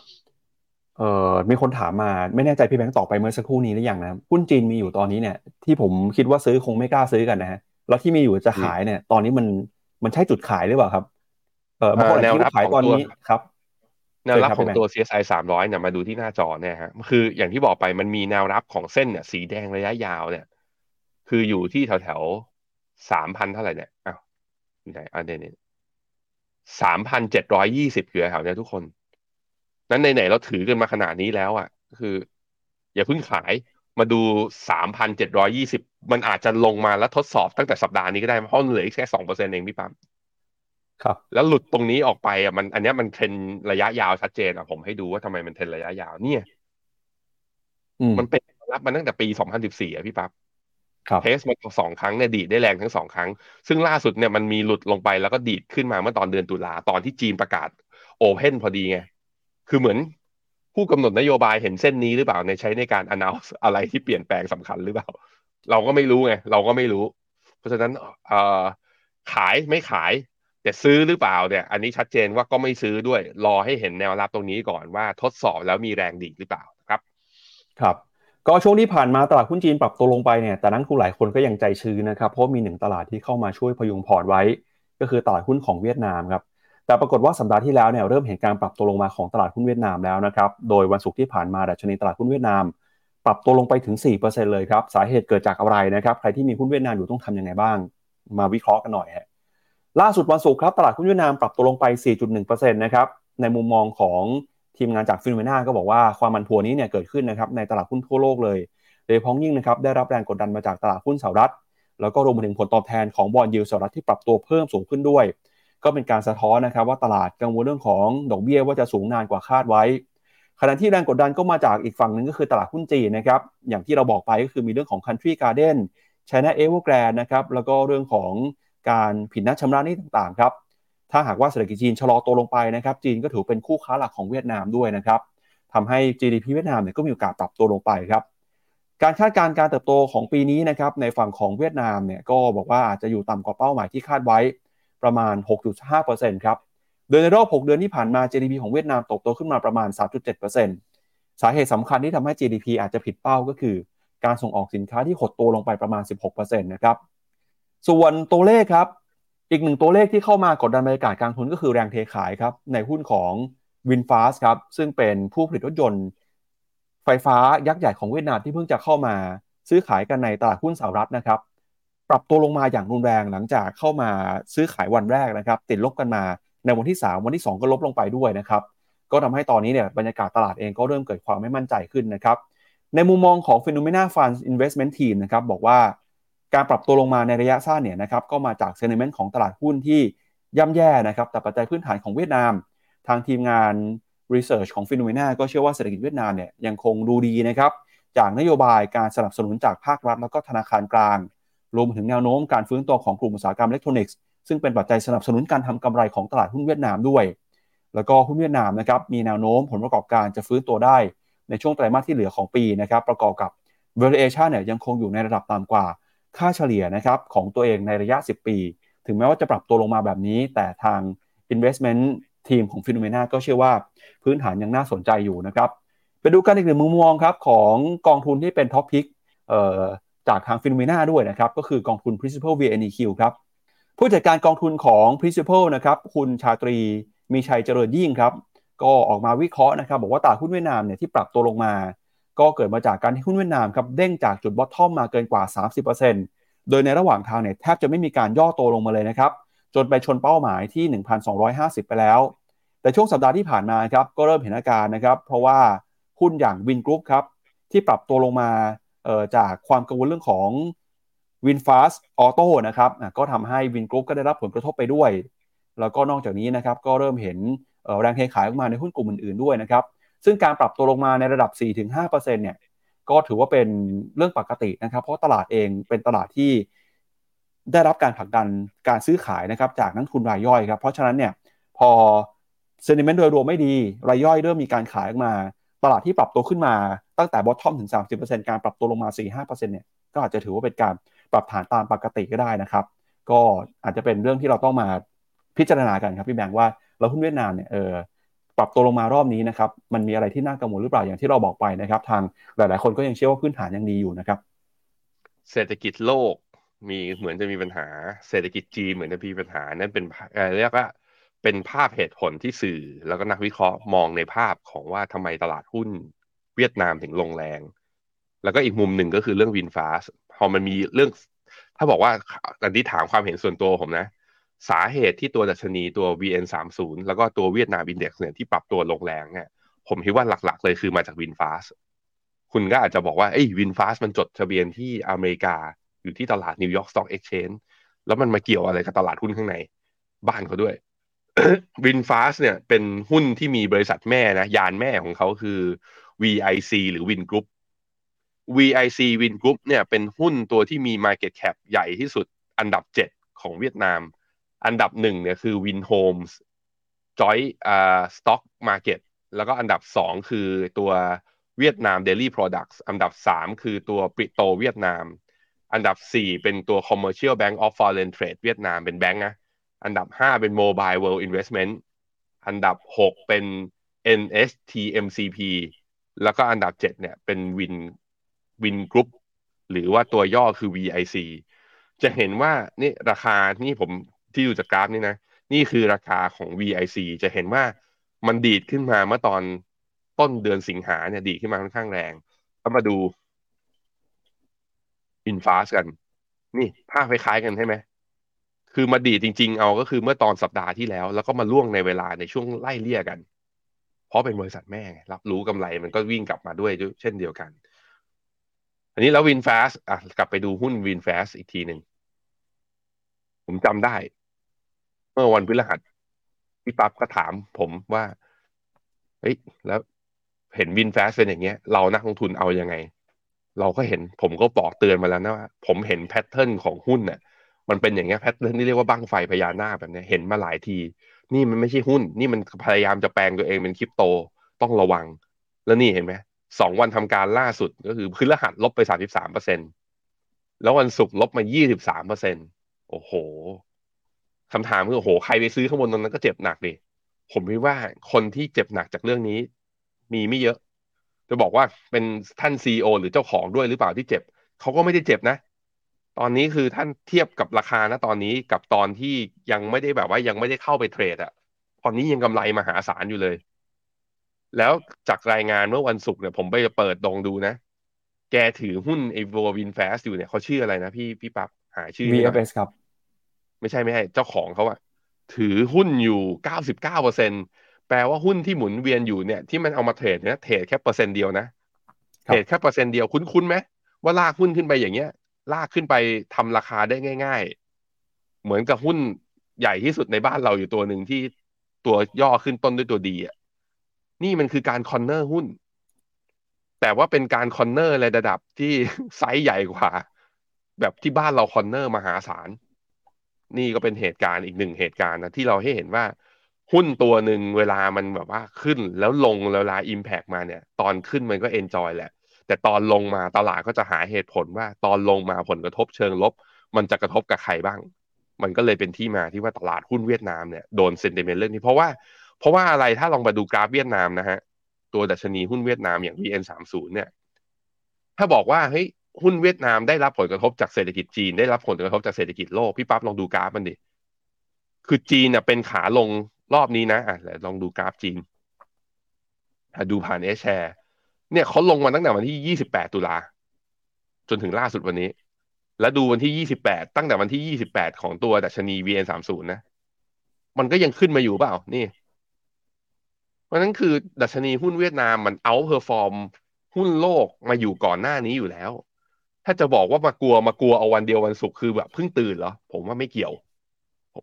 S2: เอ่อมีคนถามมาไม่แน่ใจพี่แบงค์ตอบไปเมื่อสักครู่นี้หรือยังนะหุ้นจีนมีอยู่ตอนนี้เนี่ย ที่ผมคิดว่าซื้อคงไม่กล้าซื้อกันนะฮะแล้วที่มีอยู่จะขายเนี่ย ตอนนี้มันมันใช่จุดขายหรือเปล่าครับ เออบางคนอาจจะขายตอนนี้ครับ
S3: แนวรับของตัว CSI 300เนี่ยมาดูที่หน้าจอเนี่ยฮะคืออย่างที่บอกไปมันมีแนวรับของเส้นเนี่ยสีแดงระยะยาวเนี่ย คืออยู่ที่แถวแถวสามพันเท่าไหร่เนี่ยอ้าว ไหนอันนี้สามพันเจ็ดร้อยยี่สิบคือแถวเนี้ยทุกคน นั้นไหนๆเราถือกันมาขนาดนี้แล้วอะ คือ อย่าเพิ่งขายมาดูสามพันเจ็ดร้อยี่สิบมันอาจจะลงมาแล้วทดสอบตั้งแต่สัปดาห์นี้ก็ได้เพราะเหลือแค่สองเปอร์เซ็นต์เองพี่ปั๊ม
S2: ครับ
S3: แล้วหลุดตรงนี้ออกไปอะมัน อันนี้มันเทรนระยะยาวชัดเจนอะผมให้ดูว่าทำไมมันเทรนระยะยาวเนี่ย มันเป็นรับมาตั้งแต่ปีสองพันสิบสี่อะพี่ปั๊บ เทสมาสองครั้งเนี่ยดีดได้แรงทั้งสองครั้ง ซึ่งล่าสุดเนี่ยมันมีหลุดลงไปแล้วก็ดีดขึ้นมาเมื่อตอนเดือนตุลาตอนที่จีนประกาศโอเพนพอดีไง คือเหมือนผู้กำหนดนโยบายเห็นเส้นนี้หรือเปล่าในใช้ในการ announce อะไรที่เปลี่ยนแปลงสำคัญหรือเปล่า เราก็ไม่รู้ไง เราก็ไม่รู้ เพราะฉะนั้นเอ่อขายไม่ขาย แต่ซื้อหรือเปล่าเนี่ย อันนี้ชัดเจนว่าก็ไม่ซื้อด้วย รอให้เห็นแนวรับตรงนี้ก่อนว่าทดสอบแล้วมีแรงดีหรือเปล่าครับ
S2: ครับ ก็ช่วงที่ผ่านมาตลาดหุ้นจีนปรับตัวลงไปเนี่ยแต่นักทุนหลายคนก็ยังใจชื้นนะครับ เพราะมีหนึ่งตลาดที่เข้ามาช่วยพยุงพอร์ตไว้ ก็คือตลาดหุ้นของเวียดนามครับแต่ปรากฏว่าสัปดาห์ที่แล้วเนี่ยเริ่มเห็นการปรับตัวลงมาของตลาดหุ้นเวียดนามแล้วนะครับโดยวันศุกร์ที่ผ่านมาดัชนีตลาดหุ้นเวียดนาม ปรับตัวลงไปถึง 4%เลยครับสาเหตุเกิดจากอะไรนะครับใครที่มีหุ้นเวียดนามอยู่ต้องทำยังไงบ้าง มาวิเคราะห์กันหน่อยฮะล่าสุดวันศุกร์ครับตลาดหุ้นเวียดนามปรับตัวลงไป 4.1%นะครับในมุมมองของ ทีมงานจากฟิโนเมนาก็บอกว่าความมันพัวนี้เนี่ยเกิดขึ้นนะครับในตลาดหุ้นทั่วโลกเลยโดยพ้องยิ่งนะครับได้รับแรงกดดันมาจากตลาดหุ้นสหรัฐ แล้วก็รวมไปถึงผลตอบแทนของบอลยูสหรัฐที่ปรับตัวเพิ่มสูงขึ้นด้วย ก็เป็นการสะท้อนนะครับว่าตลาดกังวลเรื่องของดอกเบี้ยว่าจะสูงนานกว่าคาดไว้ ขณะที่แรงกดดันก็มาจากอีกฝั่งหนึ่งก็คือตลาดหุ้นจีนนะครับอย่างที่เราบอกไปก็คือมีเรื่องของ Country Garden China Evergrande นะครับแล้วก็เรื่องของการผิดนัดชำระหนี้ต่างๆครับ ถ้าหากว่าเศรษฐกิจจีนชะลอตัวลงไปนะครับจีนก็ถือเป็นคู่ค้าหลักของเวียดนามด้วยนะครับทำให้ GDP เวียดนามเนี่ยก็มีโอกาสปรับตัวลงไปครับการคาดการณ์การเติบโตของปีนี้นะครับในฝั่งของเวียดนามเนี่ยก็บอกว่าอาจจะอยู่ต่ำกว่าเป้าหมายที่คาดไว้ประมาณ 6.5%ครับโดยในรอบ 6 เดือนที่ผ่านมา GDP ของเวียดนามเติบโตขึ้นมาประมาณ 3.7%สาเหตุสำคัญที่ทำให้ GDP อาจจะผิดเป้าก็คือ การส่งออกสินค้าที่หดตัวลงไปประมาณ 16%นะครับส่วนตัวเลขครับ อีกหนึ่งตัวเลขที่เข้ามากดดันบรรยากาศการทุนก็คือแรงเทขายครับในหุ้นของวินฟาสครับซึ่งเป็นผู้ผลิตรถยนต์ ไฟฟ้ายักษ์ใหญ่ของเวียดนามที่เพิ่งจะเข้ามาซื้อขายกันในตลาดหุ้นสหรัฐนะครับ ปรับตัวลงมาอย่างรุนแรงหลังจากเข้ามาซื้อขายวันแรกนะครับ ติดลบกันมาในวันที่ 3 วันที่ 2 ก็ลบลงไปด้วยนะครับ ก็ทำให้ตอนนี้เนี่ยบรรยากาศตลาดเองก็เริ่มเกิดความไม่มั่นใจขึ้นนะครับ ในมุมมองของ Phenomena Funds Investment Team นะครับบอกว่า การปรับตัวลงมาในระยะสั้นเนี่ยนะครับก็มาจากเซนิเมนต์ของตลาดหุ้นที่ย่ำแย่นะครับแต่ปัจจัยพื้นฐานของเวียดนาม ทางทีมงาน Research ของ p h e n o m e n a ก็เชื่อว่าเศรษฐกิจเวียดนามเนี่ยยังคงดูดีนะครับจากนโยบายการสนับสนุนจากภาครัฐแล้วก็ธนาคารกลาง รวมถึงแนวโน้มการฟื้นตัวของกลุ่มอุตสาหกรรมอิเล็กทรอนิกส์ซึ่งเป็นปัจจัยสนับสนุนการทำกำไรของตลาดหุ้นเวียดนามด้วย แล้วก็หุ้นเวียดนามนะครับมีแนวโน้มผลประกอบการจะฟื้นตัวได้ในช่วงไตรมาสที่เหลือของปีนะครับประกอบกับ valuation เนี่ยยังคงอยู่ในระดับต่ำกว่า ค่าเฉลี่ยนะครับของตัวเองในระยะ 10 ปี ถึงแม้ว่าจะปรับตัวลงมาแบบนี้ แต่ทาง investment ทีมของ Finnomena ก็เชื่อว่าพื้นฐานยังน่าสนใจอยู่นะครับ ไปดูกันอีกหนึ่งมุมมองครับของกองทุนที่เป็น top pick จากทาง Finnomena ด้วยนะครับ ก็คือกองทุน Principal VNEQ ครับ ผู้จัดการกองทุนของ Principal นะครับคุณชาตรีมีชัยเจริญยิ่งครับ ก็ออกมาวิเคราะห์นะครับ บอกว่าตลาดหุ้นเวียดนามเนี่ยที่ปรับตัวลงมา ก็เกิดมาจากการที่หุ้นเวียดนามครับเด้งจากจุด bottom มาเกินกว่า 30%โดยในระหว่างทางเนี่ยแทบจะไม่มีการย่อตัวลงมาเลยนะครับ จนไปชนเป้าหมายที่ 1,250 ไปแล้ว แต่ช่วงสัปดาห์ที่ผ่านมาครับก็เริ่มเห็นอาการนะครับ เพราะว่าหุ้นอย่างวินกรุ๊ปครับที่ปรับตัวลงมาจากความกังวลเรื่องของวินฟาสออโต้นะครับก็ทำให้วินกรุ๊ปก็ได้รับผลกระทบไปด้วย แล้วก็นอกจากนี้นะครับก็เริ่มเห็นแรงเทขายออกมาในหุ้นกลุ่มอื่นๆด้วยนะครับ ซึ่งการปรับตัวลงมาในระดับ 4-5%เนี่ยก็ถือว่าเป็นเรื่องปกตินะครับ เพราะตลาดเองเป็นตลาดที่ได้รับการผลักดันการซื้อขายนะครับจากนักทุนรายย่อยครับ เพราะฉะนั้นเนี่ยพอเซนิเมนต์โดยรวมไม่ดี รายย่อยเริ่มมีการขายออกมา ตลาดที่ปรับตัวขึ้นมาตั้งแต่บอททอมถึง 30%การปรับตัวลงมา 4-5%เนี่ยก็อาจจะถือว่าเป็นการปรับฐานตามปกติก็ได้นะครับ ก็อาจจะเป็นเรื่องที่เราต้องมาพิจารณากันครับพี่แบงค์ว่าเราหุ้นเวียดนามเนี่ยเออ ปรับตัวลงมารอบนี้นะครับมันมีอะไรที่น่ากังวลหรือเปล่าอย่างที่เราบอกไปนะครับ ทางหลาย ๆ คนก็ยังเชื่อว่าพื้นฐานยังดีอยู่นะครับ
S3: เศรษฐกิจโลกมีเหมือนจะมีปัญหา เศรษฐกิจจีนเหมือนจะมีปัญหานั่นเป็นเรียกว่าเป็นภาพเหตุผลที่สื่อแล้วก็นักวิเคราะห์มองในภาพของว่าทำไมตลาดหุ้นเวียดนามถึงลงแรง แล้วก็อีกมุมหนึ่งก็คือเรื่องวินฟาสพอมันมีเรื่อง ถ้าบอกว่าอันนี้ถามความเห็นส่วนตัวผมนะ สาเหตุที่ตัวดัชนีตัว VN30 แล้วก็ตัวเวียดนาม Index เนี่ยที่ปรับตัวลงแรงเนี่ย ผมคิดว่าหลักๆ เลยคือมาจาก VinFast คุณก็อาจจะบอกว่าไอ้ VinFast มันจดทะเบียนที่อเมริกาอยู่ที่ตลาด New York Stock Exchange แล้วมันมาเกี่ยวอะไรกับตลาดหุ้นข้างใน บ้านเขาด้วย VinFast เนี่ยเป็นหุ้นที่มีบริษัทแม่นะ ยานแม่ของเขาคือ VIC หรือ Vingroup VIC Win Group เนี่ยเป็นหุ้นตัวที่มี Market Cap ใหญ่ที่สุดอันดับ 7 ของเวียดนาม อันดับหนึ่งเนี่ยคือ Win Homes Joy อ่า Stock Market แล้วก็อันดับ2คือตัวเวียดนาม Daily Products อันดับ3คือตัวปริโตเวียดนาม อันดับ4เป็นตัว Commercial Bank of Foreign Trade เวียดนามเป็นแบงก์นะอันดับ5เป็น Mobile World Investment อันดับ6เป็น NSTMCP แล้วก็อันดับ7เนี่ยเป็น Win Win Group หรือว่าตัวย่อคือ VIC จะเห็นว่านี่ราคานี่ผม ที่ดูจากกราฟนี่นะ นี่คือราคาของ VIC จะเห็นว่ามันดีดขึ้นมาเมื่อตอนต้นเดือนสิงหาเนี่ยดีขึ้นมาค่อนข้างแรงแล้วมาดูอินฟาสกัน นี่ภาพคล้ายๆกันใช่ไหมคือมาดีจริง ๆ เอาก็คือเมื่อตอนสัปดาห์ที่แล้ว แล้วก็มาล่วงในเวลาในช่วงไล่เลี่ยกัน เพราะเป็นบริษัทแม่รับรู้กำไรมันก็วิ่งกลับมาด้วยเช่นเดียวกัน อันนี้แล้ว VinFast อะกลับไปดูหุ้น VinFast อีกทีหนึ่ง ผมจำได้ เมื่อวันพฤหัสพี่ปั๊บก็ถามผมว่า เฮ้ย แล้วเห็น VinFast เป็นอย่างเงี้ย เรานักลงทุนเอาอย่างไง เราก็เห็นผมก็บอกเตือนมาแล้วนะว่า ผมเห็น pattern ของหุ้นเนี่ยมันเป็นอย่างเงี้ย pattern ที่เรียกว่าบั้งไฟพญานาคแบบเนี้ยเห็นมาหลายที นี่มันไม่ใช่หุ้น นี่มันพยายามจะแปลงตัวเองเป็นคริปโตต้องระวัง แล้วนี่เห็นไหมสองวันทำการล่าสุดก็คือพฤหัสลบไปสามสิบสามเปอร์เซ็นแล้ววันศุกร์ลบมายี่สิบสามเปอร์เซ็นโอ้โห คำถามคือโหใครไปซื้อข้างบนตรงนั้นก็เจ็บหนักดิผมคิดว่าคนที่เจ็บหนักจากเรื่องนี้ มีไม่เยอะ จะบอกว่าเป็นท่านซีอหรือเจ้าของด้วยหรือเปล่าที่เจ็บเขาก็ไม่ได้เจ็บนะ ตอนนี้คือท่านเทียบกับราคานะตอนนี้กับตอนที่ยังไม่ได้แบบว่ายังไม่ได้เข้าไปเทรดอะตอนนี้ยังกำไรมหาศาลอยู่เลย แล้วจากรายงานเมื่อวันศุกร์เนี่ยผมไปเปิดลองดูนะ แกถือหุ้นไอ้ VinFast อยู่เนี่ยเขาชื่ออะไรนะพี่พี่ปั๊บหาชื่อ
S2: VFS ครับ
S3: ไม่ใช่ไม่ใช่เจ้าของเขาอะถือหุ้นอยู่เก้าสิบเก้าเปอร์เซ็นต์แปลว่าหุ้นที่หมุนเวียนอยู่เนี่ยที่มันเอามาเทรดเนี่ยเทรดแค่เปอร์เซ็นต์เดียวนะเทรดแค่เปอร์เซ็นต์เดียวคุ้นๆไหมว่าลากหุ้นขึ้นไปอย่างเงี้ย ลากขึ้นไปทำราคาได้ง่าย ๆ เหมือนกับหุ้นใหญ่ที่สุดในบ้านเราอยู่ตัวหนึ่งที่ตัวย่อขึ้นต้นด้วยตัว D อะนี่มันคือการ corner หุ้น แต่ว่าเป็นการ corner ในระดับที่ไซส์ใหญ่กว่า แบบที่บ้านเรา corner มหาศาล นี่ก็เป็นเหตุการณ์อีกหนึ่งเหตุการณ์นะที่เราให้เห็นว่าหุ้นตัวหนึ่งเวลามันแบบว่าขึ้นแล้วลงเวลา impact มาเนี่ย ตอนขึ้นมันก็ enjoy แหละ แต่ตอนลงมาตลาดก็จะหาเหตุผลว่าตอนลงมาผลกระทบเชิงลบ มันจะกระทบกับใครบ้าง มันก็เลยเป็นที่มาที่ว่าตลาดหุ้นเวียดนามเนี่ยโดนเซนติเมนต์เรื่องนี้เพราะว่าเพราะว่าอะไรถ้าลองมาดูกราฟเวียดนามนะฮะตัวดัชนีหุ้นเวียดนามอย่าง VN30 เนี่ย ถ้าบอกว่าเฮ้ย หุ้นเวียดนามได้รับผลกระทบจากเศรษฐกิจจีนได้รับผลกระทบจากเศรษฐกิจโลกพี่ปั๊บลองดูกราฟมันดิคือจีนเน่ยเป็นขาลงรอบนี้นะอะลองดูกราฟจีนดูผ่าน H-Share เนี่ยเขาลงมาตั้งแต่วันที่ยี่สิบแปดตุลาจนถึงล่าสุดวันนี้ แล้วดูวันที่ยี่สิบแปดตั้งแต่วันที่ยี่สิบแปดของตัวดัชนี VN สามศูนย์นะ มันก็ยังขึ้นมาอยู่เปล่า นี่ เพราะนั้นคือดัชนีหุ้นเวียดนามมัน outperform หุ้นโลกมาอยู่ก่อนหน้านี้อยู่แล้ว ถ้าจะบอกว่ามากลัวมากลัวเอาวันเดียววันศุกร์คือแบบเพิ่งตื่นเหรอผมว่าไม่เกี่ยว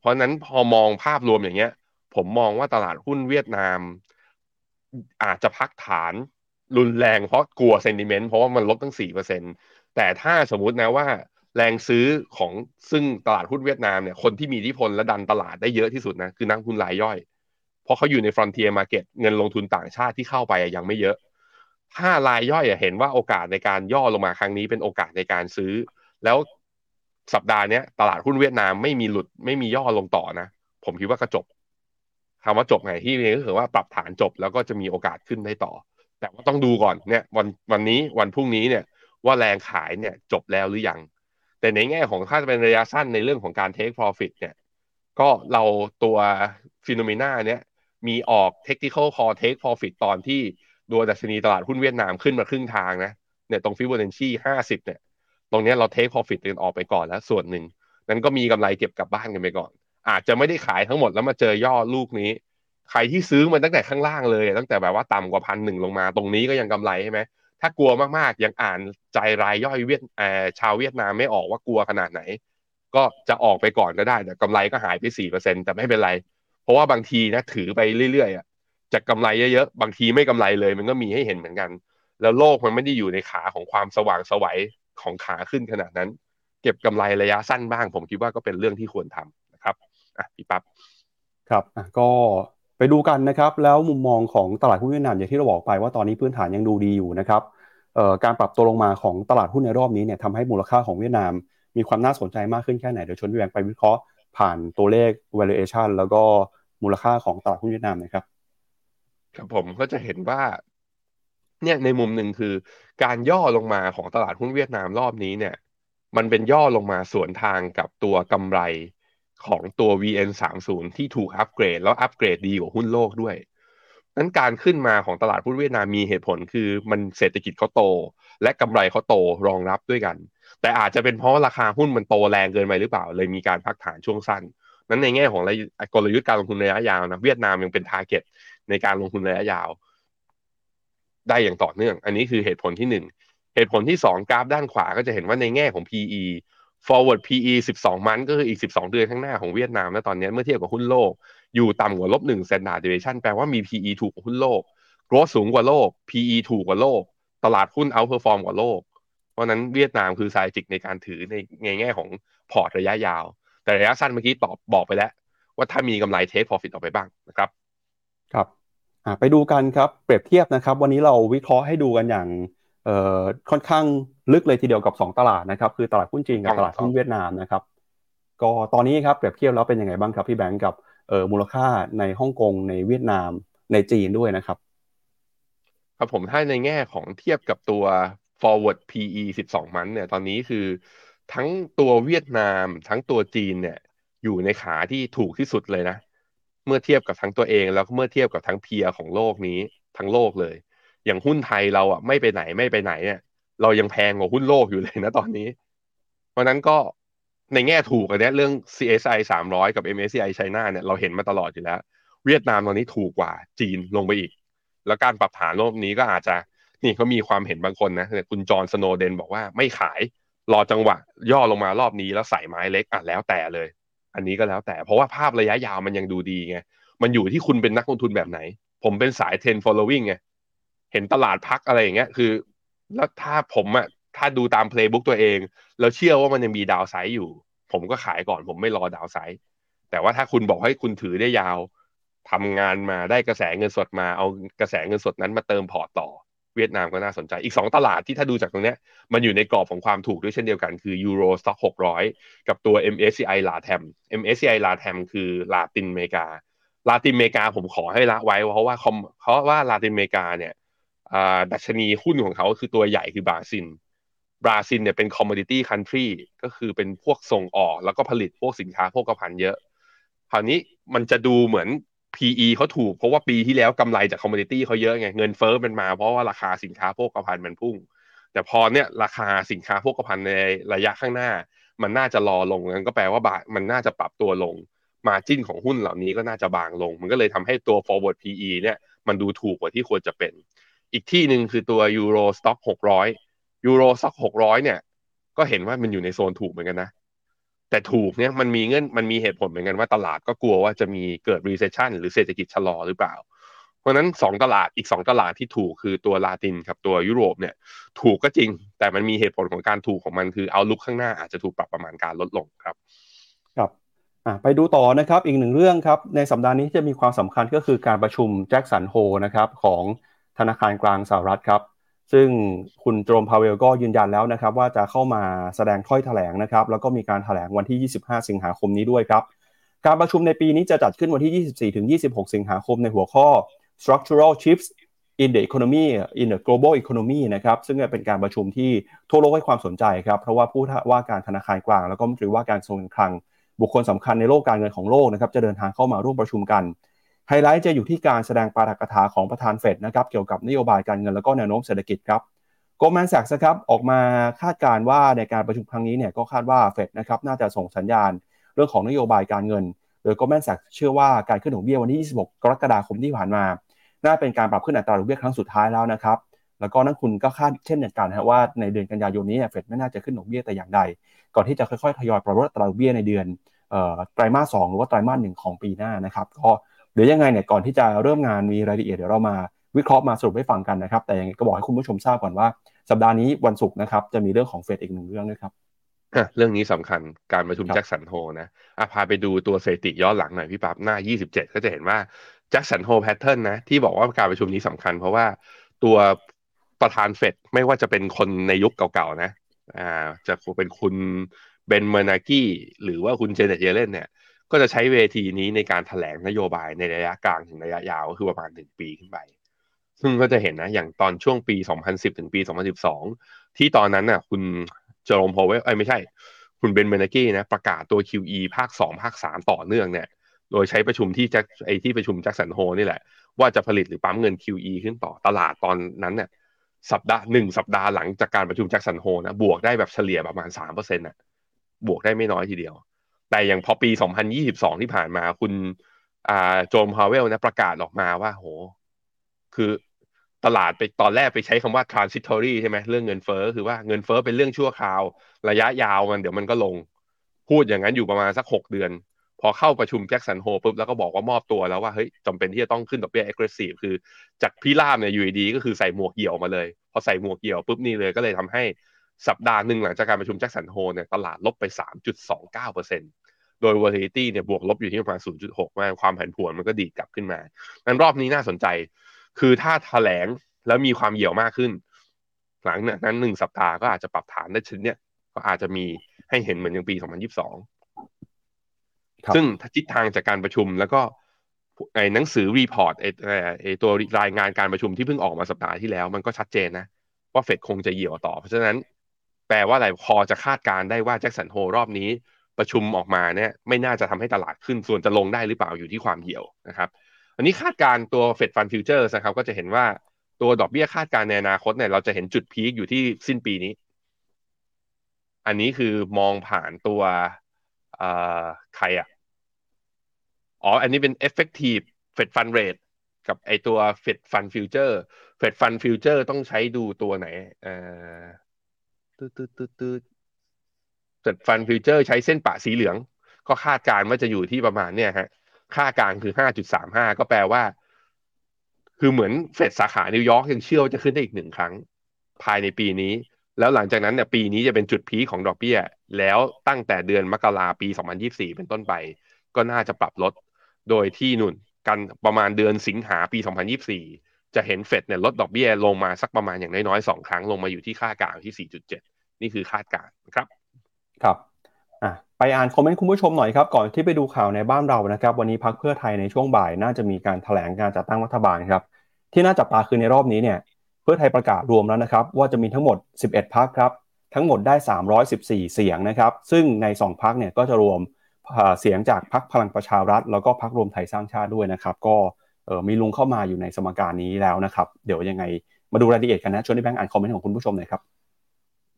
S3: เพราะนั้นพอมองภาพรวมอย่างเงี้ย ผมมองว่าตลาดหุ้นเวียดนาม อาจจะพักฐานรุนแรงเพราะกลัว sentiment เพราะว่ามันลบตั้งสี่เปอร์เซ็นต์แต่ถ้าสมมุตินะว่า แรงซื้อของซึ่งตลาดหุ้นเวียดนามเนี่ยคนที่มีอิทธิพลและดันตลาดได้เยอะที่สุดนะคือนักทุนรายย่อย เพราะเขาอยู่ใน Frontier Market เงินลงทุนต่างชาติที่เข้าไปยังไม่เยอะ ถ้ารายย่อยเห็นว่าโอกาสในการย่อลงมาครั้งนี้เป็นโอกาสในการซื้อ แล้วสัปดาห์นี้ตลาดหุ้นเวียดนามไม่มีหลุดไม่มีย่อลงต่อนะ ผมคิดว่าก็จบคำว่าจบไงที่นี่ก็คือว่าปรับฐานจบแล้วก็จะมีโอกาสขึ้นได้ต่อ แต่ว่าต้องดูก่อนเนี่ยวันวันนี้วันพรุ่งนี้เนี่ยว่าแรงขายเนี่ยจบแล้วหรือยัง แต่ในแง่ของถ้าจะเป็นระยะสั้นในเรื่องของการ take profit เนี่ยก็เราตัวฟิโนเมนาเนี่ยมีออก technical call take profit ตอนที่ ดัวดัชนีตลาดหุ้นเวียดนามขึ้นมาครึ่งทางนะเนี่ยตรงฟิโบนัชชีห้าสิบเนี่ย ตรงนี้เรา take profit กันออกไปก่อนแล้วส่วนหนึ่ง นั้นก็มีกำไรเก็บกลับบ้านกันไปก่อน อาจจะไม่ได้ขายทั้งหมดแล้วมาเจอย่อลูกนี้ ใครที่ซื้อมันตั้งแต่ข้างล่างเลย ตั้งแต่แบบว่าต่ำกว่าพันหนึ่งลงมา ตรงนี้ก็ยังกำไรใช่ไหมถ้ากลัวมากๆยังอ่านใจรายย่อยเวียดชาวเวียดนามไม่ออกว่ากลัวขนาดไหน ก็จะออกไปก่อนก็ได้แต่กำไรก็หายไปสี่เปอร์เซ็นแต่ไม่เป็นไร เพราะว่าบางทีนะถือไปเรื่อยๆอะ จะกำไรเยอะๆบางทีไม่กำไรเลย มันก็มีให้เห็นเหมือนกัน แล้วโลกมันไม่ได้อยู่ในขาของความสว่างสวัยของขาขึ้นขนาดนั้น เก็บกำไรระยะสั้นบ้าง ผมคิดว่าก็เป็นเรื่องที่ควรทำนะครับอะพี่ปั๊บ
S2: ครับอะก็ไปดูกันนะครับ แล้วมุมมองของตลาดหุ้นเวียดนามอย่างที่เราบอกไปว่าตอนนี้พื้นฐานยังดูดีอยู่นะครับการปรับตัวลงมาของตลาดหุ้นในรอบนี้เนี่ยทำให้มูลค่าของเวียดนาม มีความน่าสนใจมากขึ้นแค่ไหนเดี๋ยวชวนพี่แบงไปวิเคราะห์ผ่านตัวเลข valuation แล้วก็มูลค่าของตลาดหุ้นเวียดนามนะครับ
S3: ครับผมก็จะเห็นว่า เนี่ยในมุมหนึ่งคือ การย่อลงมาของตลาดหุ้นเวียดนามรอบนี้เนี่ย มันเป็นย่อลงมาสวนทางกับตัวกำไรของตัว VN30 ที่ถูกอัปเกรด แล้วอัปเกรดดีกว่าหุ้นโลกด้วยนั้นการขึ้นมาของตลาดหุ้นเวียดนามมีเหตุผลคือมันเศรษฐกิจเขาโต และกำไรเขาโตรองรับด้วยกัน แต่อาจจะเป็นเพราะราคาหุ้นมันโตแรงเกินไปหรือเปล่า เลยมีการพักฐานช่วงสั้น นั้นในแง่ของกลยุทธ์การลงทุนระยะยาวนะเวียดนามยังเป็นทาร์เก็ต ในการลงทุนระยะยาว ได้อย่างต่อเนื่อง อันนี้คือเหตุผลที่หนึ่งเหตุผลที่สองกราฟด้านขวาก็จะเห็นว่าในแง่ของ PE forward PE 12 มันก็คืออีก 12 เดือนข้างหน้าของเวียดนามนะตอนนี้เมื่อเทียบกับหุ้นโลก อยู่ต่ำกว่าลบหนึ่ง standard deviation แปลว่ามี PE ถูกกว่าหุ้นโลก growth สูงกว่าโลก PE ถูกกว่าโลก ตลาดหุ้น outperform กว่าโลก เพราะนั้นเวียดนามคือ strategic ในการถือในในแง่ของพอร์ตระยะยาว แต่ระยะสั้นเมื่อกี้ตอบบอกไปแล้ว ว่าถ้ามีกำไร take profit ออกไปบ้างนะครับ
S2: ครับ ไปดูกันครับเปรียบเทียบนะครับ วันนี้เราวิเคราะห์ให้ดูกันอย่างเอ่อค่อนข้างลึกเลยทีเดียวกับ 2 ตลาดนะครับ คือตลาดหุ้นจีนกับตลาดหุ้นเวียดนามนะครับ ก็ตอนนี้ครับเปรียบเทียบแล้วเป็นยังไงบ้างครับพี่แบงก์กับเอ่อมูลค่าในฮ่องกงในเวียดนามในจีนด้วยนะครับ
S3: ครับผมถ้าในแง่ของเทียบกับตัว forward PE 12 มันเนี่ย ตอนนี้คือทั้งตัวเวียดนาม ทั้งตัวจีนเนี่ย อยู่ในขาที่ถูกที่สุดเลยนะ เมื่อเทียบกับทั้งตัวเอง แล้วก็เมื่อเทียบกับทั้งเพียของโลกนี้ทั้งโลกเลย อย่างหุ้นไทยเราอะไม่ไปไหนไม่ไปไหนเนี่ยเรายังแพงกว่าหุ้นโลกอยู่เลยนะตอนนี้ เพราะนั้นก็ในแง่ถูกอันนี้เรื่อง CSI 300 กับ MSCI China เนี่ยเราเห็นมาตลอดอยู่แล้ว เวียดนามตอนนี้ถูกกว่าจีนลงไปอีก แล้วการปรับฐานรอบนี้ก็อาจจะนี่เขามีความเห็นบางคนนะคุณจอห์นสโนเดนบอกว่าไม่ขายรอจังหวะ ย่อลงมารอบนี้แล้วใส่ไม้เล็กอะแล้วแต่เลย อันนี้ก็แล้วแต่เพราะว่าภาพระยะยาวมันยังดูดีไงมันอยู่ที่คุณเป็นนักลงทุนแบบไหน ผมเป็นสายเทรน following ไงเห็นตลาดพักอะไรอย่างเงี้ยคือ แล้วถ้าผมอะถ้าดูตาม playbook ตัวเอง แล้วเชื่อว่ามันยังมี downside อยู่ ผมก็ขายก่อนผมไม่รอ downside แต่ว่าถ้าคุณบอกให้คุณถือได้ยาวทำงานมาได้กระแสเงินสดมาเอากระแสเงินสดนั้นมาเติมพอร์ตต่อ เวียดนามก็น่าสนใจอีก 2 ตลาดที่ถ้าดูจากตรงนี้มันอยู่ในกรอบของความถูกด้วยเช่นเดียวกันคือ Euro Stoxx 600กับตัว MSCI ลาแทม MSCI ลาแทมคือลาตินอเมริกาลาตินอเมริกาผมขอให้ละไว้เพราะว่าเพราะว่าลาตินอเมริกาเนี่ยดัชนีหุ้นของเขาคือตัวใหญ่คือบราซิลบราซิลเนี่ยเป็น commodity country ก็คือเป็นพวกส่งออกแล้วก็ผลิตพวกสินค้าโภคภัณฑ์เยอะคราวนี้มันจะดูเหมือน PE เขาถูกเพราะว่าปีที่แล้วกำไรจาก commodity เขาเยอะไงเงินเฟ้อมันมาเพราะว่าราคาสินค้าโภคภัณฑ์มันพุ่ง แต่พอเนี่ยราคาสินค้าโภคภัณฑ์ในระยะข้างหน้า มันน่าจะชะลอลงงั้นก็แปลว่าบาทมันน่าจะปรับตัวลงมาจิ้นของหุ้นเหล่านี้ก็น่าจะบางลง มันก็เลยทำให้ตัว forward PE เนี่ยมันดูถูกกว่าที่ควรจะเป็น อีกที่หนึ่งคือตัว Euro Stock 600 Euro Stock 600เนี่ยก็เห็นว่ามันอยู่ในโซนถูกเหมือนกันนะ แต่ถูกเนี่ยมันมีเงื่อนมันมีเหตุผลเหมือนกันว่าตลาดก็กลัวว่าจะมีเกิด recession หรือเศรษฐกิจชะลอหรือเปล่า เพราะนั้น 2 ตลาดอีก 2 ตลาดที่ถูกคือตัวลาตินกับตัวยุโรปเนี่ยถูกก็จริง แต่มันมีเหตุผลของการถูกของมันคือเอาลุกข้างหน้าอาจจะถูกปรับประมาณการลดลงครับ
S2: ครับไปดูต่อนะครับอีกหนึ่งเรื่องครับในสัปดาห์นี้จะมีความสำคัญก็คือการประชุมแจ็คสันโฮนะครับของธนาคารกลางสหรัฐครับ ซึ่งคุณโจมพาเวลก็ยืนยันแล้วนะครับ ว่าจะเข้ามาแสดงถ้อยแถลงนะครับ แล้วก็มีการแถลงวันที่ 25 สิงหาคมนี้ด้วยครับ การประชุมในปีนี้จะจัดขึ้นวันที่ 24ถึง26 สิงหาคมในหัวข้อ structural shifts in the economy in the global economy นะครับ ซึ่งเป็นการประชุมที่ทั่วโลกให้ความสนใจครับ เพราะว่าผู้ว่าการธนาคารกลาง แล้วก็รัฐมนตรีว่าการกระทรวงการคลัง บุคคลสำคัญในโลกการเงินของโลกนะครับ จะเดินทางเข้ามาร่วมประชุมกัน ไฮไลท์จะอยู่ที่การแสดงปาฐกถาของประธานเฟดนะครับเกี่ยวกับนโยบายการเงินแล้วก็แนวโน้มเศรษฐกิจครับ Goldman Sachs ครับออกมาคาดการว่าในการประชุมครั้งนี้เนี่ยก็คาดว่าเฟดนะครับน่าจะส่งสัญญาณเรื่องของนโยบายการเงิน โดย Goldman Sachs เชื่อว่าการขึ้นดอกเบี้ยวันที่ 26 กรกฎาคมที่ผ่านมา น่าเป็นการปรับขึ้นอัตราดอกเบี้ยครั้งสุดท้ายแล้วนะครับแล้วก็นักคุณก็คาดเช่นเดียวกันนะว่าในเดือนกันยายนนี้เฟดไม่น่าจะขึ้นดอกเบี้ยแต่อย่างใด ก่อนที่จะค่อยๆทยอยปรับลดอัตราดอกเบี้ยในเดือนไตรมาสสหรือว่าไตรมาสหนึ่งของปีหน้านะครับก็ เดี๋ยวยังไงเนี่ยก่อนที่จะเริ่มงานมีรายละเอียดเดี๋ยวเรามาวิเคราะห์มาสรุปให้ฟังกันนะครับ แต่ยังไงก็บอกให้คุณผู้ชมทราบก่อนว่า สัปดาห์นี้วันศุกร์นะครับจะมีเรื่องของเฟดอีกหนึ่งเรื่องด้วยครับ
S3: เรื่องนี้สำคัญการประชุมแจ็คสันโฮนะอะพาไปดูตัวสถิติย้อนหลังหน่อยพี่ปั๊บหน้า 27 ก็จะเห็นว่าJackson Hole pattern นะที่บอกว่าการประชุมนี้สำคัญ เพราะว่าตัวประธานเฟดไม่ว่าจะเป็นคนในยุคเก่าๆนะอ่าจะเป็นคุณ Ben Bernanke หรือว่าคุณ Janet Yellen เนี่ย ก็จะใช้เวทีนี้ในการแถลงนโยบายในระยะกลางถึงระยะยาวก็คือประมาณหนึ่งปีขึ้นไป ซึ่งก็จะเห็นนะ อย่างตอนช่วงปี 2010 ถึงปี 2012 ที่ตอนนั้นน่ะ คุณ Jerome Powell ไอ้ไม่ใช่ คุณ Ben Bernanke นะประกาศตัว QE ภาค 2 ภาค 3 ต่อเนื่องเนี่ย โดยใช้ประชุมที่แจ็คไอที่ประชุม Jackson Hole นี่แหละ ว่าจะผลิตหรือปั๊มเงิน QE ขึ้นต่อตลาดตอนนั้นเนี่ยสัปดาห์หนึ่งสัปดาห์หลังจากการประชุม Jackson Hole นะบวกได้แบบเฉลี่ยประมาณ3%อร์เซ็นต์่ะบวกได้ไม่น้อยทีเดียว แต่อย่างพอปี 2022 ที่ผ่านมาคุณอ่าเจอโรมพาวเวลนะประกาศออกมาว่าโห คือตลาดไปตอนแรกไปใช้คำว่า transitory ใช่ไหมเรื่องเงินเฟ้อคือว่าเงินเฟ้อเป็นเรื่องชั่วคราว ระยะยาวมันเดี๋ยวมันก็ลง พูดอย่างนั้นอยู่ประมาณสัก 6 เดือน พอเข้าประชุมแจ็คสันโฮปุ๊บแล้วก็บอกว่ามอบตัวแล้วว่าเฮ้ยจำเป็นที่จะต้องขึ้นดอกเบี้ย aggressive คือจากพี่ล่ามเนี่ยอยู่ดีก็คือใส่หมวกเหี่ยวมาเลย พอใส่หมวกเหี่ยวปุ๊บนี่เลยก็เลยทำให้สัปดาห์หนึ่งหลังจากการประชุมแจ็คสันโฮเนี่ยตลาดลบไป 3.29% โดย volatility เนี่ยบวกลบอยู่ที่ประมาณ 0.6 มาความผันผวนมันก็ดีดกลับขึ้นมางั้นรอบนี้น่าสนใจ คือถ้าแถลงแล้วมีความเหี่ยวมากขึ้น หลังนั้นหนึ่งสัปดาห์ก็อาจจะปรับฐานได้ scene เนี่ยก็อาจจะมีให้เห็นเหมือนอย่างปี 2022 ซึ่งทิศทางจากการประชุมแล้วก็ไอ้หนังสือ report ไอ้ไอ้ตัวรายงานการประชุมที่เพิ่งออกมาสัปดาห์ที่แล้ว มันก็ชัดเจนนะ ว่าเฟดคงจะเหี่ยวต่อ เพราะฉะนั้นแปลว่าอะไรพอจะคาดการณ์ได้ว่า Jackson Hole รอบนี้ ประชุมออกมาเนี่ยไม่น่าจะทำให้ตลาดขึ้นส่วนจะลงได้หรือเปล่าอยู่ที่ความเหี่ยวนะครับ อันนี้คาดการณ์ตัว Fed Fund Future นะครับก็จะเห็นว่าตัวดอกเบี้ยคาดการในอนาคตเนี่ยเราจะเห็นจุดพีคอยู่ที่สิ้นปีนี้ อันนี้คือมองผ่านตัวใครอะอ๋ออันนี้เป็น effective Fed Fund Rate กับไอตัว Fed Fund Future Fed Fund Future ต้องใช้ดูตัวไหนเอ่อตืดตืดตืด ตืด Fed Fund Future ใช้เส้นปะสีเหลือง ก็คาดการณ์ว่าจะอยู่ที่ประมาณเนี่ยฮะ ค่ากลางคือห้าจุดสามห้าก็แปลว่า คือเหมือนเฟดสาขานิวยอร์กยังเชื่อว่าจะขึ้นได้อีกหนึ่งครั้ง ภายในปีนี้ แล้วหลังจากนั้นเนี่ยปีนี้จะเป็นจุดพีของดอกเบี้ย แล้วตั้งแต่เดือนมกราปี 2024 เป็นต้นไป ก็น่าจะปรับลด โดยที่นุ่นกันประมาณเดือนสิงหาปี 2024 จะเห็นเฟดเนี่ยลดดอกเบี้ยลงมาสักประมาณอย่างน้อยๆสองครั้งลงมาอยู่ที่ค่ากลางที่ 4.7 นี่คือคาดการณ์ครับ
S2: ครับอะไปอ่านคอมเมนต์คุณผู้ชมหน่อยครับก่อนที่ไปดูข่าวในบ้านเรานะครับ วันนี้พักเพื่อไทยในช่วงบ่ายน่าจะมีการถแถลงการจัดตั้งรัฐบาลครับ ที่น่าจับตาคือในรอบนี้เนี่ย เพื่อไทยประกาศรวมแล้วนะครับ ว่าจะมีทั้งหมด 11พักครับ ทั้งหมดได้ 314 เสียงนะครับ ซึ่งใน 2พักเนี่ยก็จะรวมเสียงจากพรรคพลังประชารัฐ แล้วก็พรรครวมไทยสร้างชาติด้วยนะครับ ก็มีลุงเข้ามาอยู่ในสมการนี้แล้วนะครับ เดี๋ยวยังไงมาดูรายละเอียดกันนะชวนที่แบงค์อ่านคอมเมนต์ของคุณผู้ชมหน่อยครับ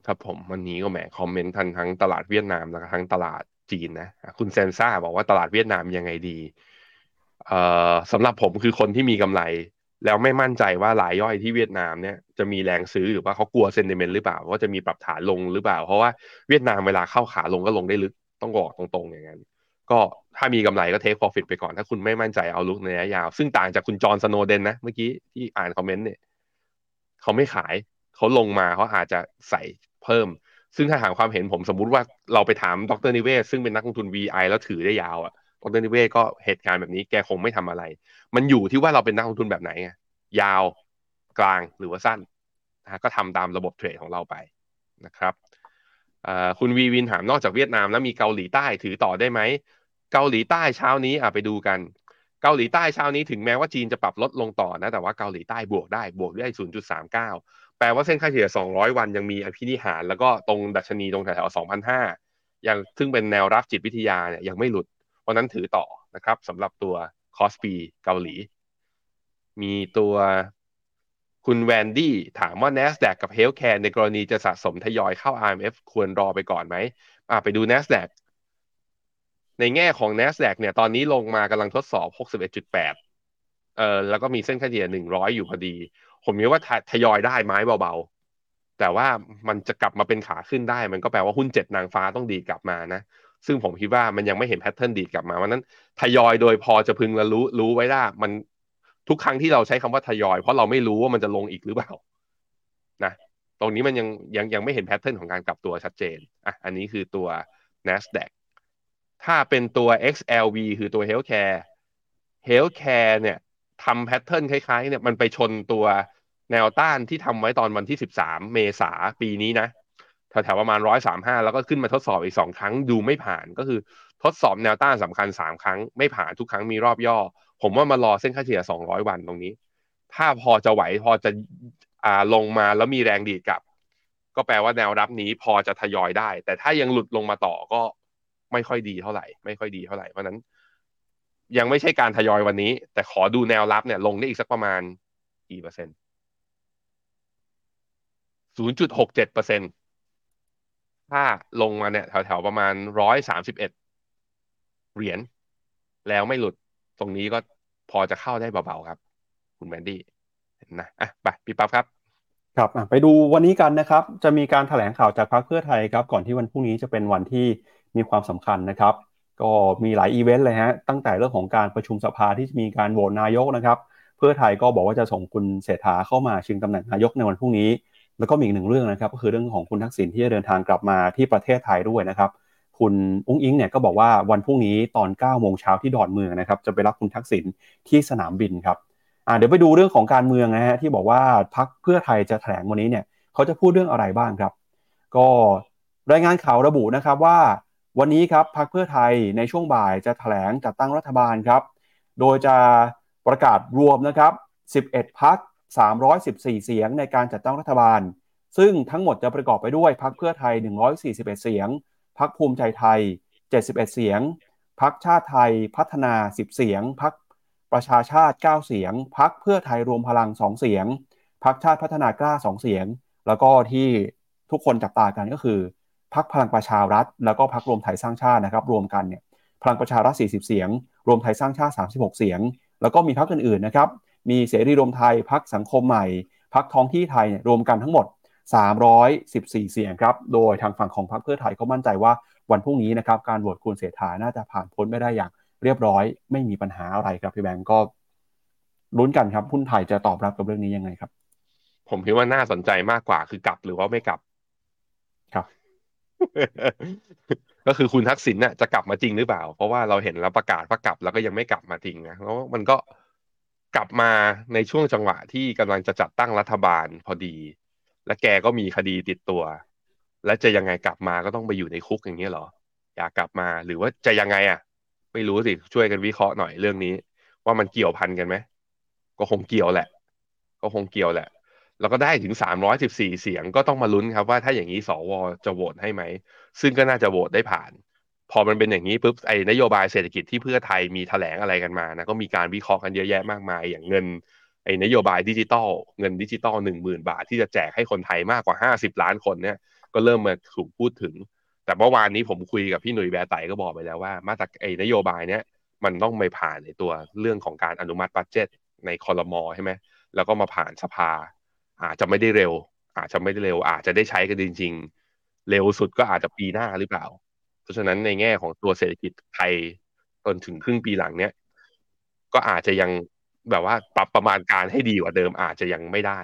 S3: ครับผมวันนี้ก็แหมคอมเมนต์ทันทั้งตลาดเวียดนามแล้วก็ทั้งตลาดจีนนะคุณเซนซ่าบอกว่าตลาดเวียดนามยังไงดีเอ่อสำหรับผมคือคนที่มีกำไร แล้วไม่มั่นใจว่ารายย่อยที่เวียดนามเนี่ยจะมีแรงซื้อหรือว่าเขากลัว sentiment หรือเปล่าว่าจะมีปรับฐานลงหรือเปล่า เพราะว่าเวียดนามเวลาเข้าขาลงก็ลงได้ลึกต้องบอกตรงๆอย่างนั้นก็ถ้ามีกำไรก็เทค p r o ฟิตไปก่อน ถ้าคุณไม่มั่นใจ outlook ในระยะยาว ซึ่งต่างจากคุณจอร์นสโนเดนนะ เมื่อกี้ที่อ่านคอมเมนต์เนี่ยเขาไม่ขาย เขาลงมาเขาอาจจะใส่ เพิ่ม ซึ่งถ้าถามความเห็นผมสมมุติว่าเราไปถามดรนิเวศซึ่งเป็นนักลงทุน VI แล้วถือได้ยาวอะดรนิเวศก็เหตุการณ์แบบนี้แกคงไม่ทำอะไร มันอยู่ที่ว่าเราเป็นนักลงทุนแบบไหนไงยาวกลางหรือว่าสั้นนะก็ทำตามระบบเทรดของเราไปนะครับคุณวีวินถามนอกจากเวียดนามแล้วมีเกาหลีใต้ถือต่อได้ไหมเกาหลีใต้เช้านี้อะไปดูกัน เกาหลีใต้เช้านี้ถึงแม้ว่าจีนจะปรับลดลงต่อนะ แต่ว่าเกาหลีใต้บวกได้บวกได้ 0.39 แปลว่าเส้นค่าเฉลี่ย 200 วันยังมีอภินิหาร แล้วก็ตรงดัชนีตรงแถวๆ2,500ยังซึ่งเป็นแนวรับจิตวิทยาเนี่ยยังไม่หลุด เพราะนั้นถือต่อนะครับสำหรับตัวคอสปีเกาหลี มีตัวคุณแวนดี้ถามว่า NASDAQ กับ Healthcare ในกรณีจะสะสมทยอยเข้า IMF ควรรอไปก่อนไหมไปดู NASDAQ ในแง่ของ NASDAQ เนี่ยตอนนี้ลงมากำลังทดสอบ 61.8 เอ่อแล้วก็มีเส้นค่าเฉลี่ย100อยู่พอดี ผมคิดว่าทยอยได้ไม้เบาๆ แต่ว่ามันจะกลับมาเป็นขาขึ้นได้ มันก็แปลว่าหุ้นเจ็ดนางฟ้าต้องดีกลับมานะ ซึ่งผมคิดว่ามันยังไม่เห็น pattern ดีกลับมาวันนั้นทยอยโดยพอจะพึงระลึกรู้ไว้ได้มันทุกครั้งที่เราใช้คำว่าทยอย เพราะเราไม่รู้ว่ามันจะลงอีกหรือเปล่านะตรงนี้มันยังยังยังไม่เห็น pattern ของการกลับตัวชัดเจนอะอันนี้คือตัว NASDAQ ถ้าเป็นตัว XLV คือตัว Healthcare Healthcare เนี่ย ทำแพทเทิร์นคล้ายๆ เนี่ยมันไปชนตัวแนวต้านที่ทำไว้ตอนวันที่ 13 เมษาปีนี้นะแถวๆประมาณ 135 แล้วก็ขึ้นมาทดสอบอีก 2 ครั้งดูไม่ผ่านก็คือทดสอบแนวต้านสำคัญ 3 ครั้งไม่ผ่านทุกครั้งมีรอบย่อ ผมว่ามารอเส้นค่าเฉลี่ย 200 วันตรงนี้ ถ้าพอจะไหวพอจะอ่าลงมาแล้วมีแรงดีดกลับ ก็แปลว่าแนวรับนี้พอจะทยอยได้ แต่ถ้ายังหลุดลงมาต่อก็ไม่ค่อยดีเท่าไหร่ ไม่ค่อยดีเท่าไหร่เพราะนั้น ยังไม่ใช่การทยอยวันนี้ แต่ขอดูแนวรับเนี่ย ลงได้อีกสักประมาณกี่เปอร์เซ็นต์ศูนย์จุดหกเจ็ดเปอร์เซ็นต์ถ้าลงมาเนี่ย แถวๆ ประมาณร้อยสามสิบเอ็ดเหรียญแล้วไม่หลุดตรงนี้ก็พอจะเข้าได้เบาๆครับ คุณแมนดี้นะอะไปพี่ปั๊บครับ
S2: ครับไปดูวันนี้กันนะครับ จะมีการถแถลงข่าวจากพรรคเพื่อไทยครับ ก่อนที่วันพรุ่งนี้จะเป็นวันที่มีความสำคัญนะครับ ก็มีหลายอีเวนต์เลยฮะตั้งแต่เรื่องของการประชุมสภาที่มีการโหวตนายกนะครับ เพื่อไทยก็บอกว่าจะส่งคุณเศรษฐาเข้ามาชิงตำแหน่งนายกในวันพรุ่งนี้ แล้วก็มีอีกหนึ่งเรื่องนะครับ ก็คือเรื่องของคุณทักษิณที่จะเดินทางกลับมาที่ประเทศไทยด้วยนะครับ คุณอุ้งอิงเนี่ยก็บอกว่าวันพรุ่งนี้ตอน9โมงเช้าที่ดอนเมืองนะครับจะไปรับคุณทักษิณที่สนามบินครับเดี๋ยวไปดูเรื่องของการเมืองนะฮะที่บอกว่าพักเพื่อไทยจะแถลงวันนี้เนี่ยเขาจะพูดเรื่องอะไรบ้างครับ ก็รายงานข่าวระบุนะครับว่า วันนี้ครับพักเพื่อไทยในช่วงบ่ายจะแถลงจัดตั้งรัฐบาลครับ โดยจะประกาศรวมนะครับ 11พัก314 เสียงในการจัดตั้งรัฐบาล ซึ่งทั้งหมดจะประกอบไปด้วยพักเพื่อไทย 141 เสียง พักภูมิใจไทย 71 เสียง พักชาติไทยพัฒนา 10 เสียง พักประชาชาติ 9 เสียง พักเพื่อไทยรวมพลัง 2 เสียง พักชาติพัฒนากล้า 2 เสียง แล้วก็ที่ทุกคนจับตากันก็คือ พักพลังประชารัฐ แล้วก็พักรวมไทยสร้างชาตินะครับรวมกันเนี่ยพลังประชารัฐ 40 เสียง รวมไทยสร้างชาติ 36 เสียง แล้วก็มีพักอื่นๆนะครับมีเสรีรวมไทยพักสังคมใหม่พักท้องที่ไทยเนี่ยรวมกันทั้งหมด 314 เสียงครับโดยทางฝั่งของพรรคเพื่อไทยก็มั่นใจว่าวันพรุ่งนี้นะครับการโหวตคุณเศรษฐาน่าจะผ่านพ้นไม่ได้อย่างเรียบร้อย ไม่มีปัญหาอะไรครับพี่แบงก์ก็ลุ้นกันครับหุ้นไทยจะตอบรับกับเรื่องนี้ยังไงครับ
S3: ผมคิดว่าน่าสนใจมากกว่าคือกลับหรือว่าไม่กลับ ก็คือคุณทักษิณน่ะจะกลับมาจริงหรือเปล่า เพราะว่าเราเห็นแล้วประกาศว่ากลับแล้วก็ยังไม่กลับมาจริงนะแล้วมันก็กลับมาในช่วงจังหวะที่กำลังจะจัดตั้งรัฐบาลพอดี และแกก็มีคดีติดตัว และจะยังไงกลับมาก็ต้องไปอยู่ในคุกอย่างนี้เหรอ อยากกลับมาหรือว่าจะยังไงอะ ไม่รู้สิช่วยกันวิเคราะห์หน่อยเรื่องนี้ ว่ามันเกี่ยวพันกันไหมก็คงเกี่ยวแหละ ก็คงเกี่ยวแหละ แล้วก็ได้ถึง 314 เสียงก็ต้องมาลุ้นครับว่าถ้าอย่างนี้สวจะโหวตให้ไหม ซึ่งก็น่าจะโหวตได้ผ่าน พอมันเป็นอย่างนี้ปุ๊บไอ้นโยบายเศรษฐกิจที่เพื่อไทยมีแถลงอะไรกันมานะก็มีการวิเคราะห์กันเยอะแยะมากมาย อย่างเงินไอ้นโยบายดิจิตอลเงินดิจิตอลหนึ่งหมื่นบาท ที่จะแจกให้คนไทยมากกว่า 50 ล้านคนเนี่ยก็เริ่มมาถูกพูดถึง แต่เมื่อวานนี้ผมคุยกับพี่หนุ่ยแบร์ไตก็บอกไปแล้วว่า มาตรไอ้นโยบายเนี้ยมันต้องไปผ่านในตัวเรื่องของการอนุมัติบัตเจตในคอรมอใช่ไหมแล้วก็มาผ่านสภา อาจจะไม่ได้เร็ว อาจจะไม่ได้เร็ว อาจจะได้ใช้กันจริง ๆ เร็วสุดก็อาจจะปีหน้าหรือเปล่า เพราะฉะนั้นในแง่ของตัวเศรษฐกิจไทยจนถึงครึ่งปีหลังเนี้ยก็อาจจะยังแบบว่าปรับประมาณการให้ดีกว่าเดิมอาจจะยังไม่ได้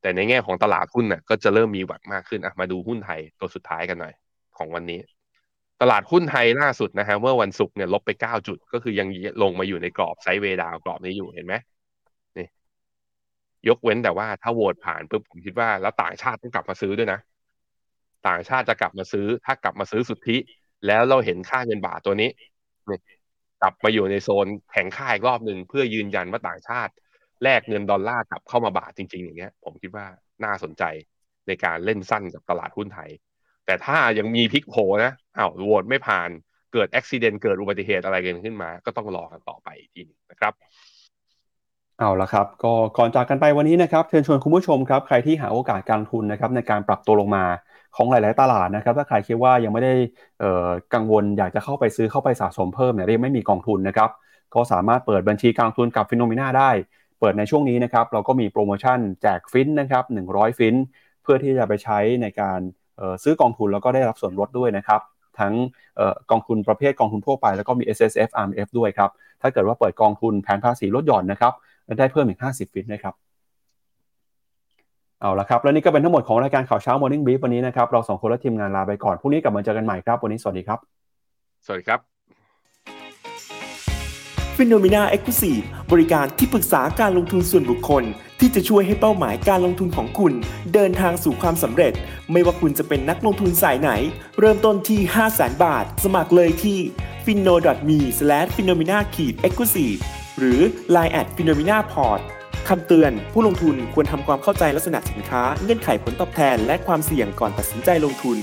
S3: แต่ในแง่ของตลาดหุ้นน่ะก็จะเริ่มมีหวังมากขึ้นอะมาดูหุ้นไทยตัวสุดท้ายกันหน่อย ของวันนี้ ตลาดหุ้นไทยล่าสุดนะฮะเมื่อวันศุกร์เนี่ยลบไปเก้าจุด ก็คือยังลงมาอยู่ในกรอบไซด์เวดาวกรอบนี้อยู่เห็นไหม ยกเว้นแต่ว่าถ้าโหวตผ่านปุ๊บผมคิดว่าแล้วต่างชาติต้องกลับมาซื้อด้วยนะ ต่างชาติจะกลับมาซื้อ ถ้ากลับมาซื้อสุทธิ แล้วเราเห็นค่าเงินบาทตัวนี้กลับมาอยู่ในโซนแข็งค่าอีกรอบหนึ่งเพื่อยืนยันว่าต่างชาติแลกเงินดอลลาร์กลับเข้ามาบาทจริง ๆ อย่างเงี้ย ผมคิดว่าน่าสนใจในการเล่นสั้นกับตลาดหุ้นไทย แต่ถ้ายังมีพลิกโผนะอ้าวโหวตไม่ผ่านเกิดอุบิเหตุเกิดอุบัติเหตุอะไรกันขึ้นมา ก็ต้องรอกันต่อไปอีกทีนึงนะครับ
S2: เอาละครับก็ก่อนจากกันไปวันนี้นะครับเชิญชวนคุณผู้ชมครับใครที่หาโอกาสการทุนนะครับในการปรับตัวลงมาของหลาย ๆ ตลาดนะครับถ้าใครคิดว่ายังไม่ได้กังวลอยากจะเข้าไปซื้อเข้าไปสะสมเพิ่มเนี่ยเรียกไม่มีกองทุนนะครับก็สามารถเปิดบัญชีการลงทุนกับ FINNOMENA ได้ เปิดในช่วงนี้นะครับเราก็มีโปรโมชั่นแจก FINT นะครับ100 FINT เพื่อที่จะไปใช้ในการซื้อกองทุนแล้วก็ได้รับส่วนลดด้วยนะครับทั้งกองทุนประเภทกองทุนทั่วไปแล้วก็มี S S F R M F ด้วยครับถ้าเกิดว่าเปิดกองทุนแผนภาษีลดหย่อนนะครับ ได้เพิ่มอีก 50 FINT นะครับ เอาละครับ แล้วนี่ก็เป็นทั้งหมดของรายการข่าวเช้า Morning Brief วันนี้นะครับ เราสองคนและทีมงานลาไปก่อน พรุ่งนี้กลับมาเจอกันใหม่ครับ วันนี้สวัสดีครับ
S3: สวัสดีครับ
S4: f i n o m e n a e x c l u s i v e บริการที่ปรึกษาการลงทุนส่วนบุคคล ที่จะช่วยให้เป้าหมายการลงทุนของคุณ เดินทางสู่ความสำเร็จ ไม่ว่าคุณจะเป็นนักลงทุนสายไหน เริ่มต้นที่ 5 0 0 0 0 0 บาท สมัครเลยที่ f i n o m e f i n o m e n a e x c l u s i v e หรือ Line at p h e n o m e n a Port คำเตือน ผู้ลงทุนควรทำความเข้าใจลักษณะสินค้า เงื่อนไขผลตอบแทน และความเสี่ยงก่อนตัดสินใจลงทุน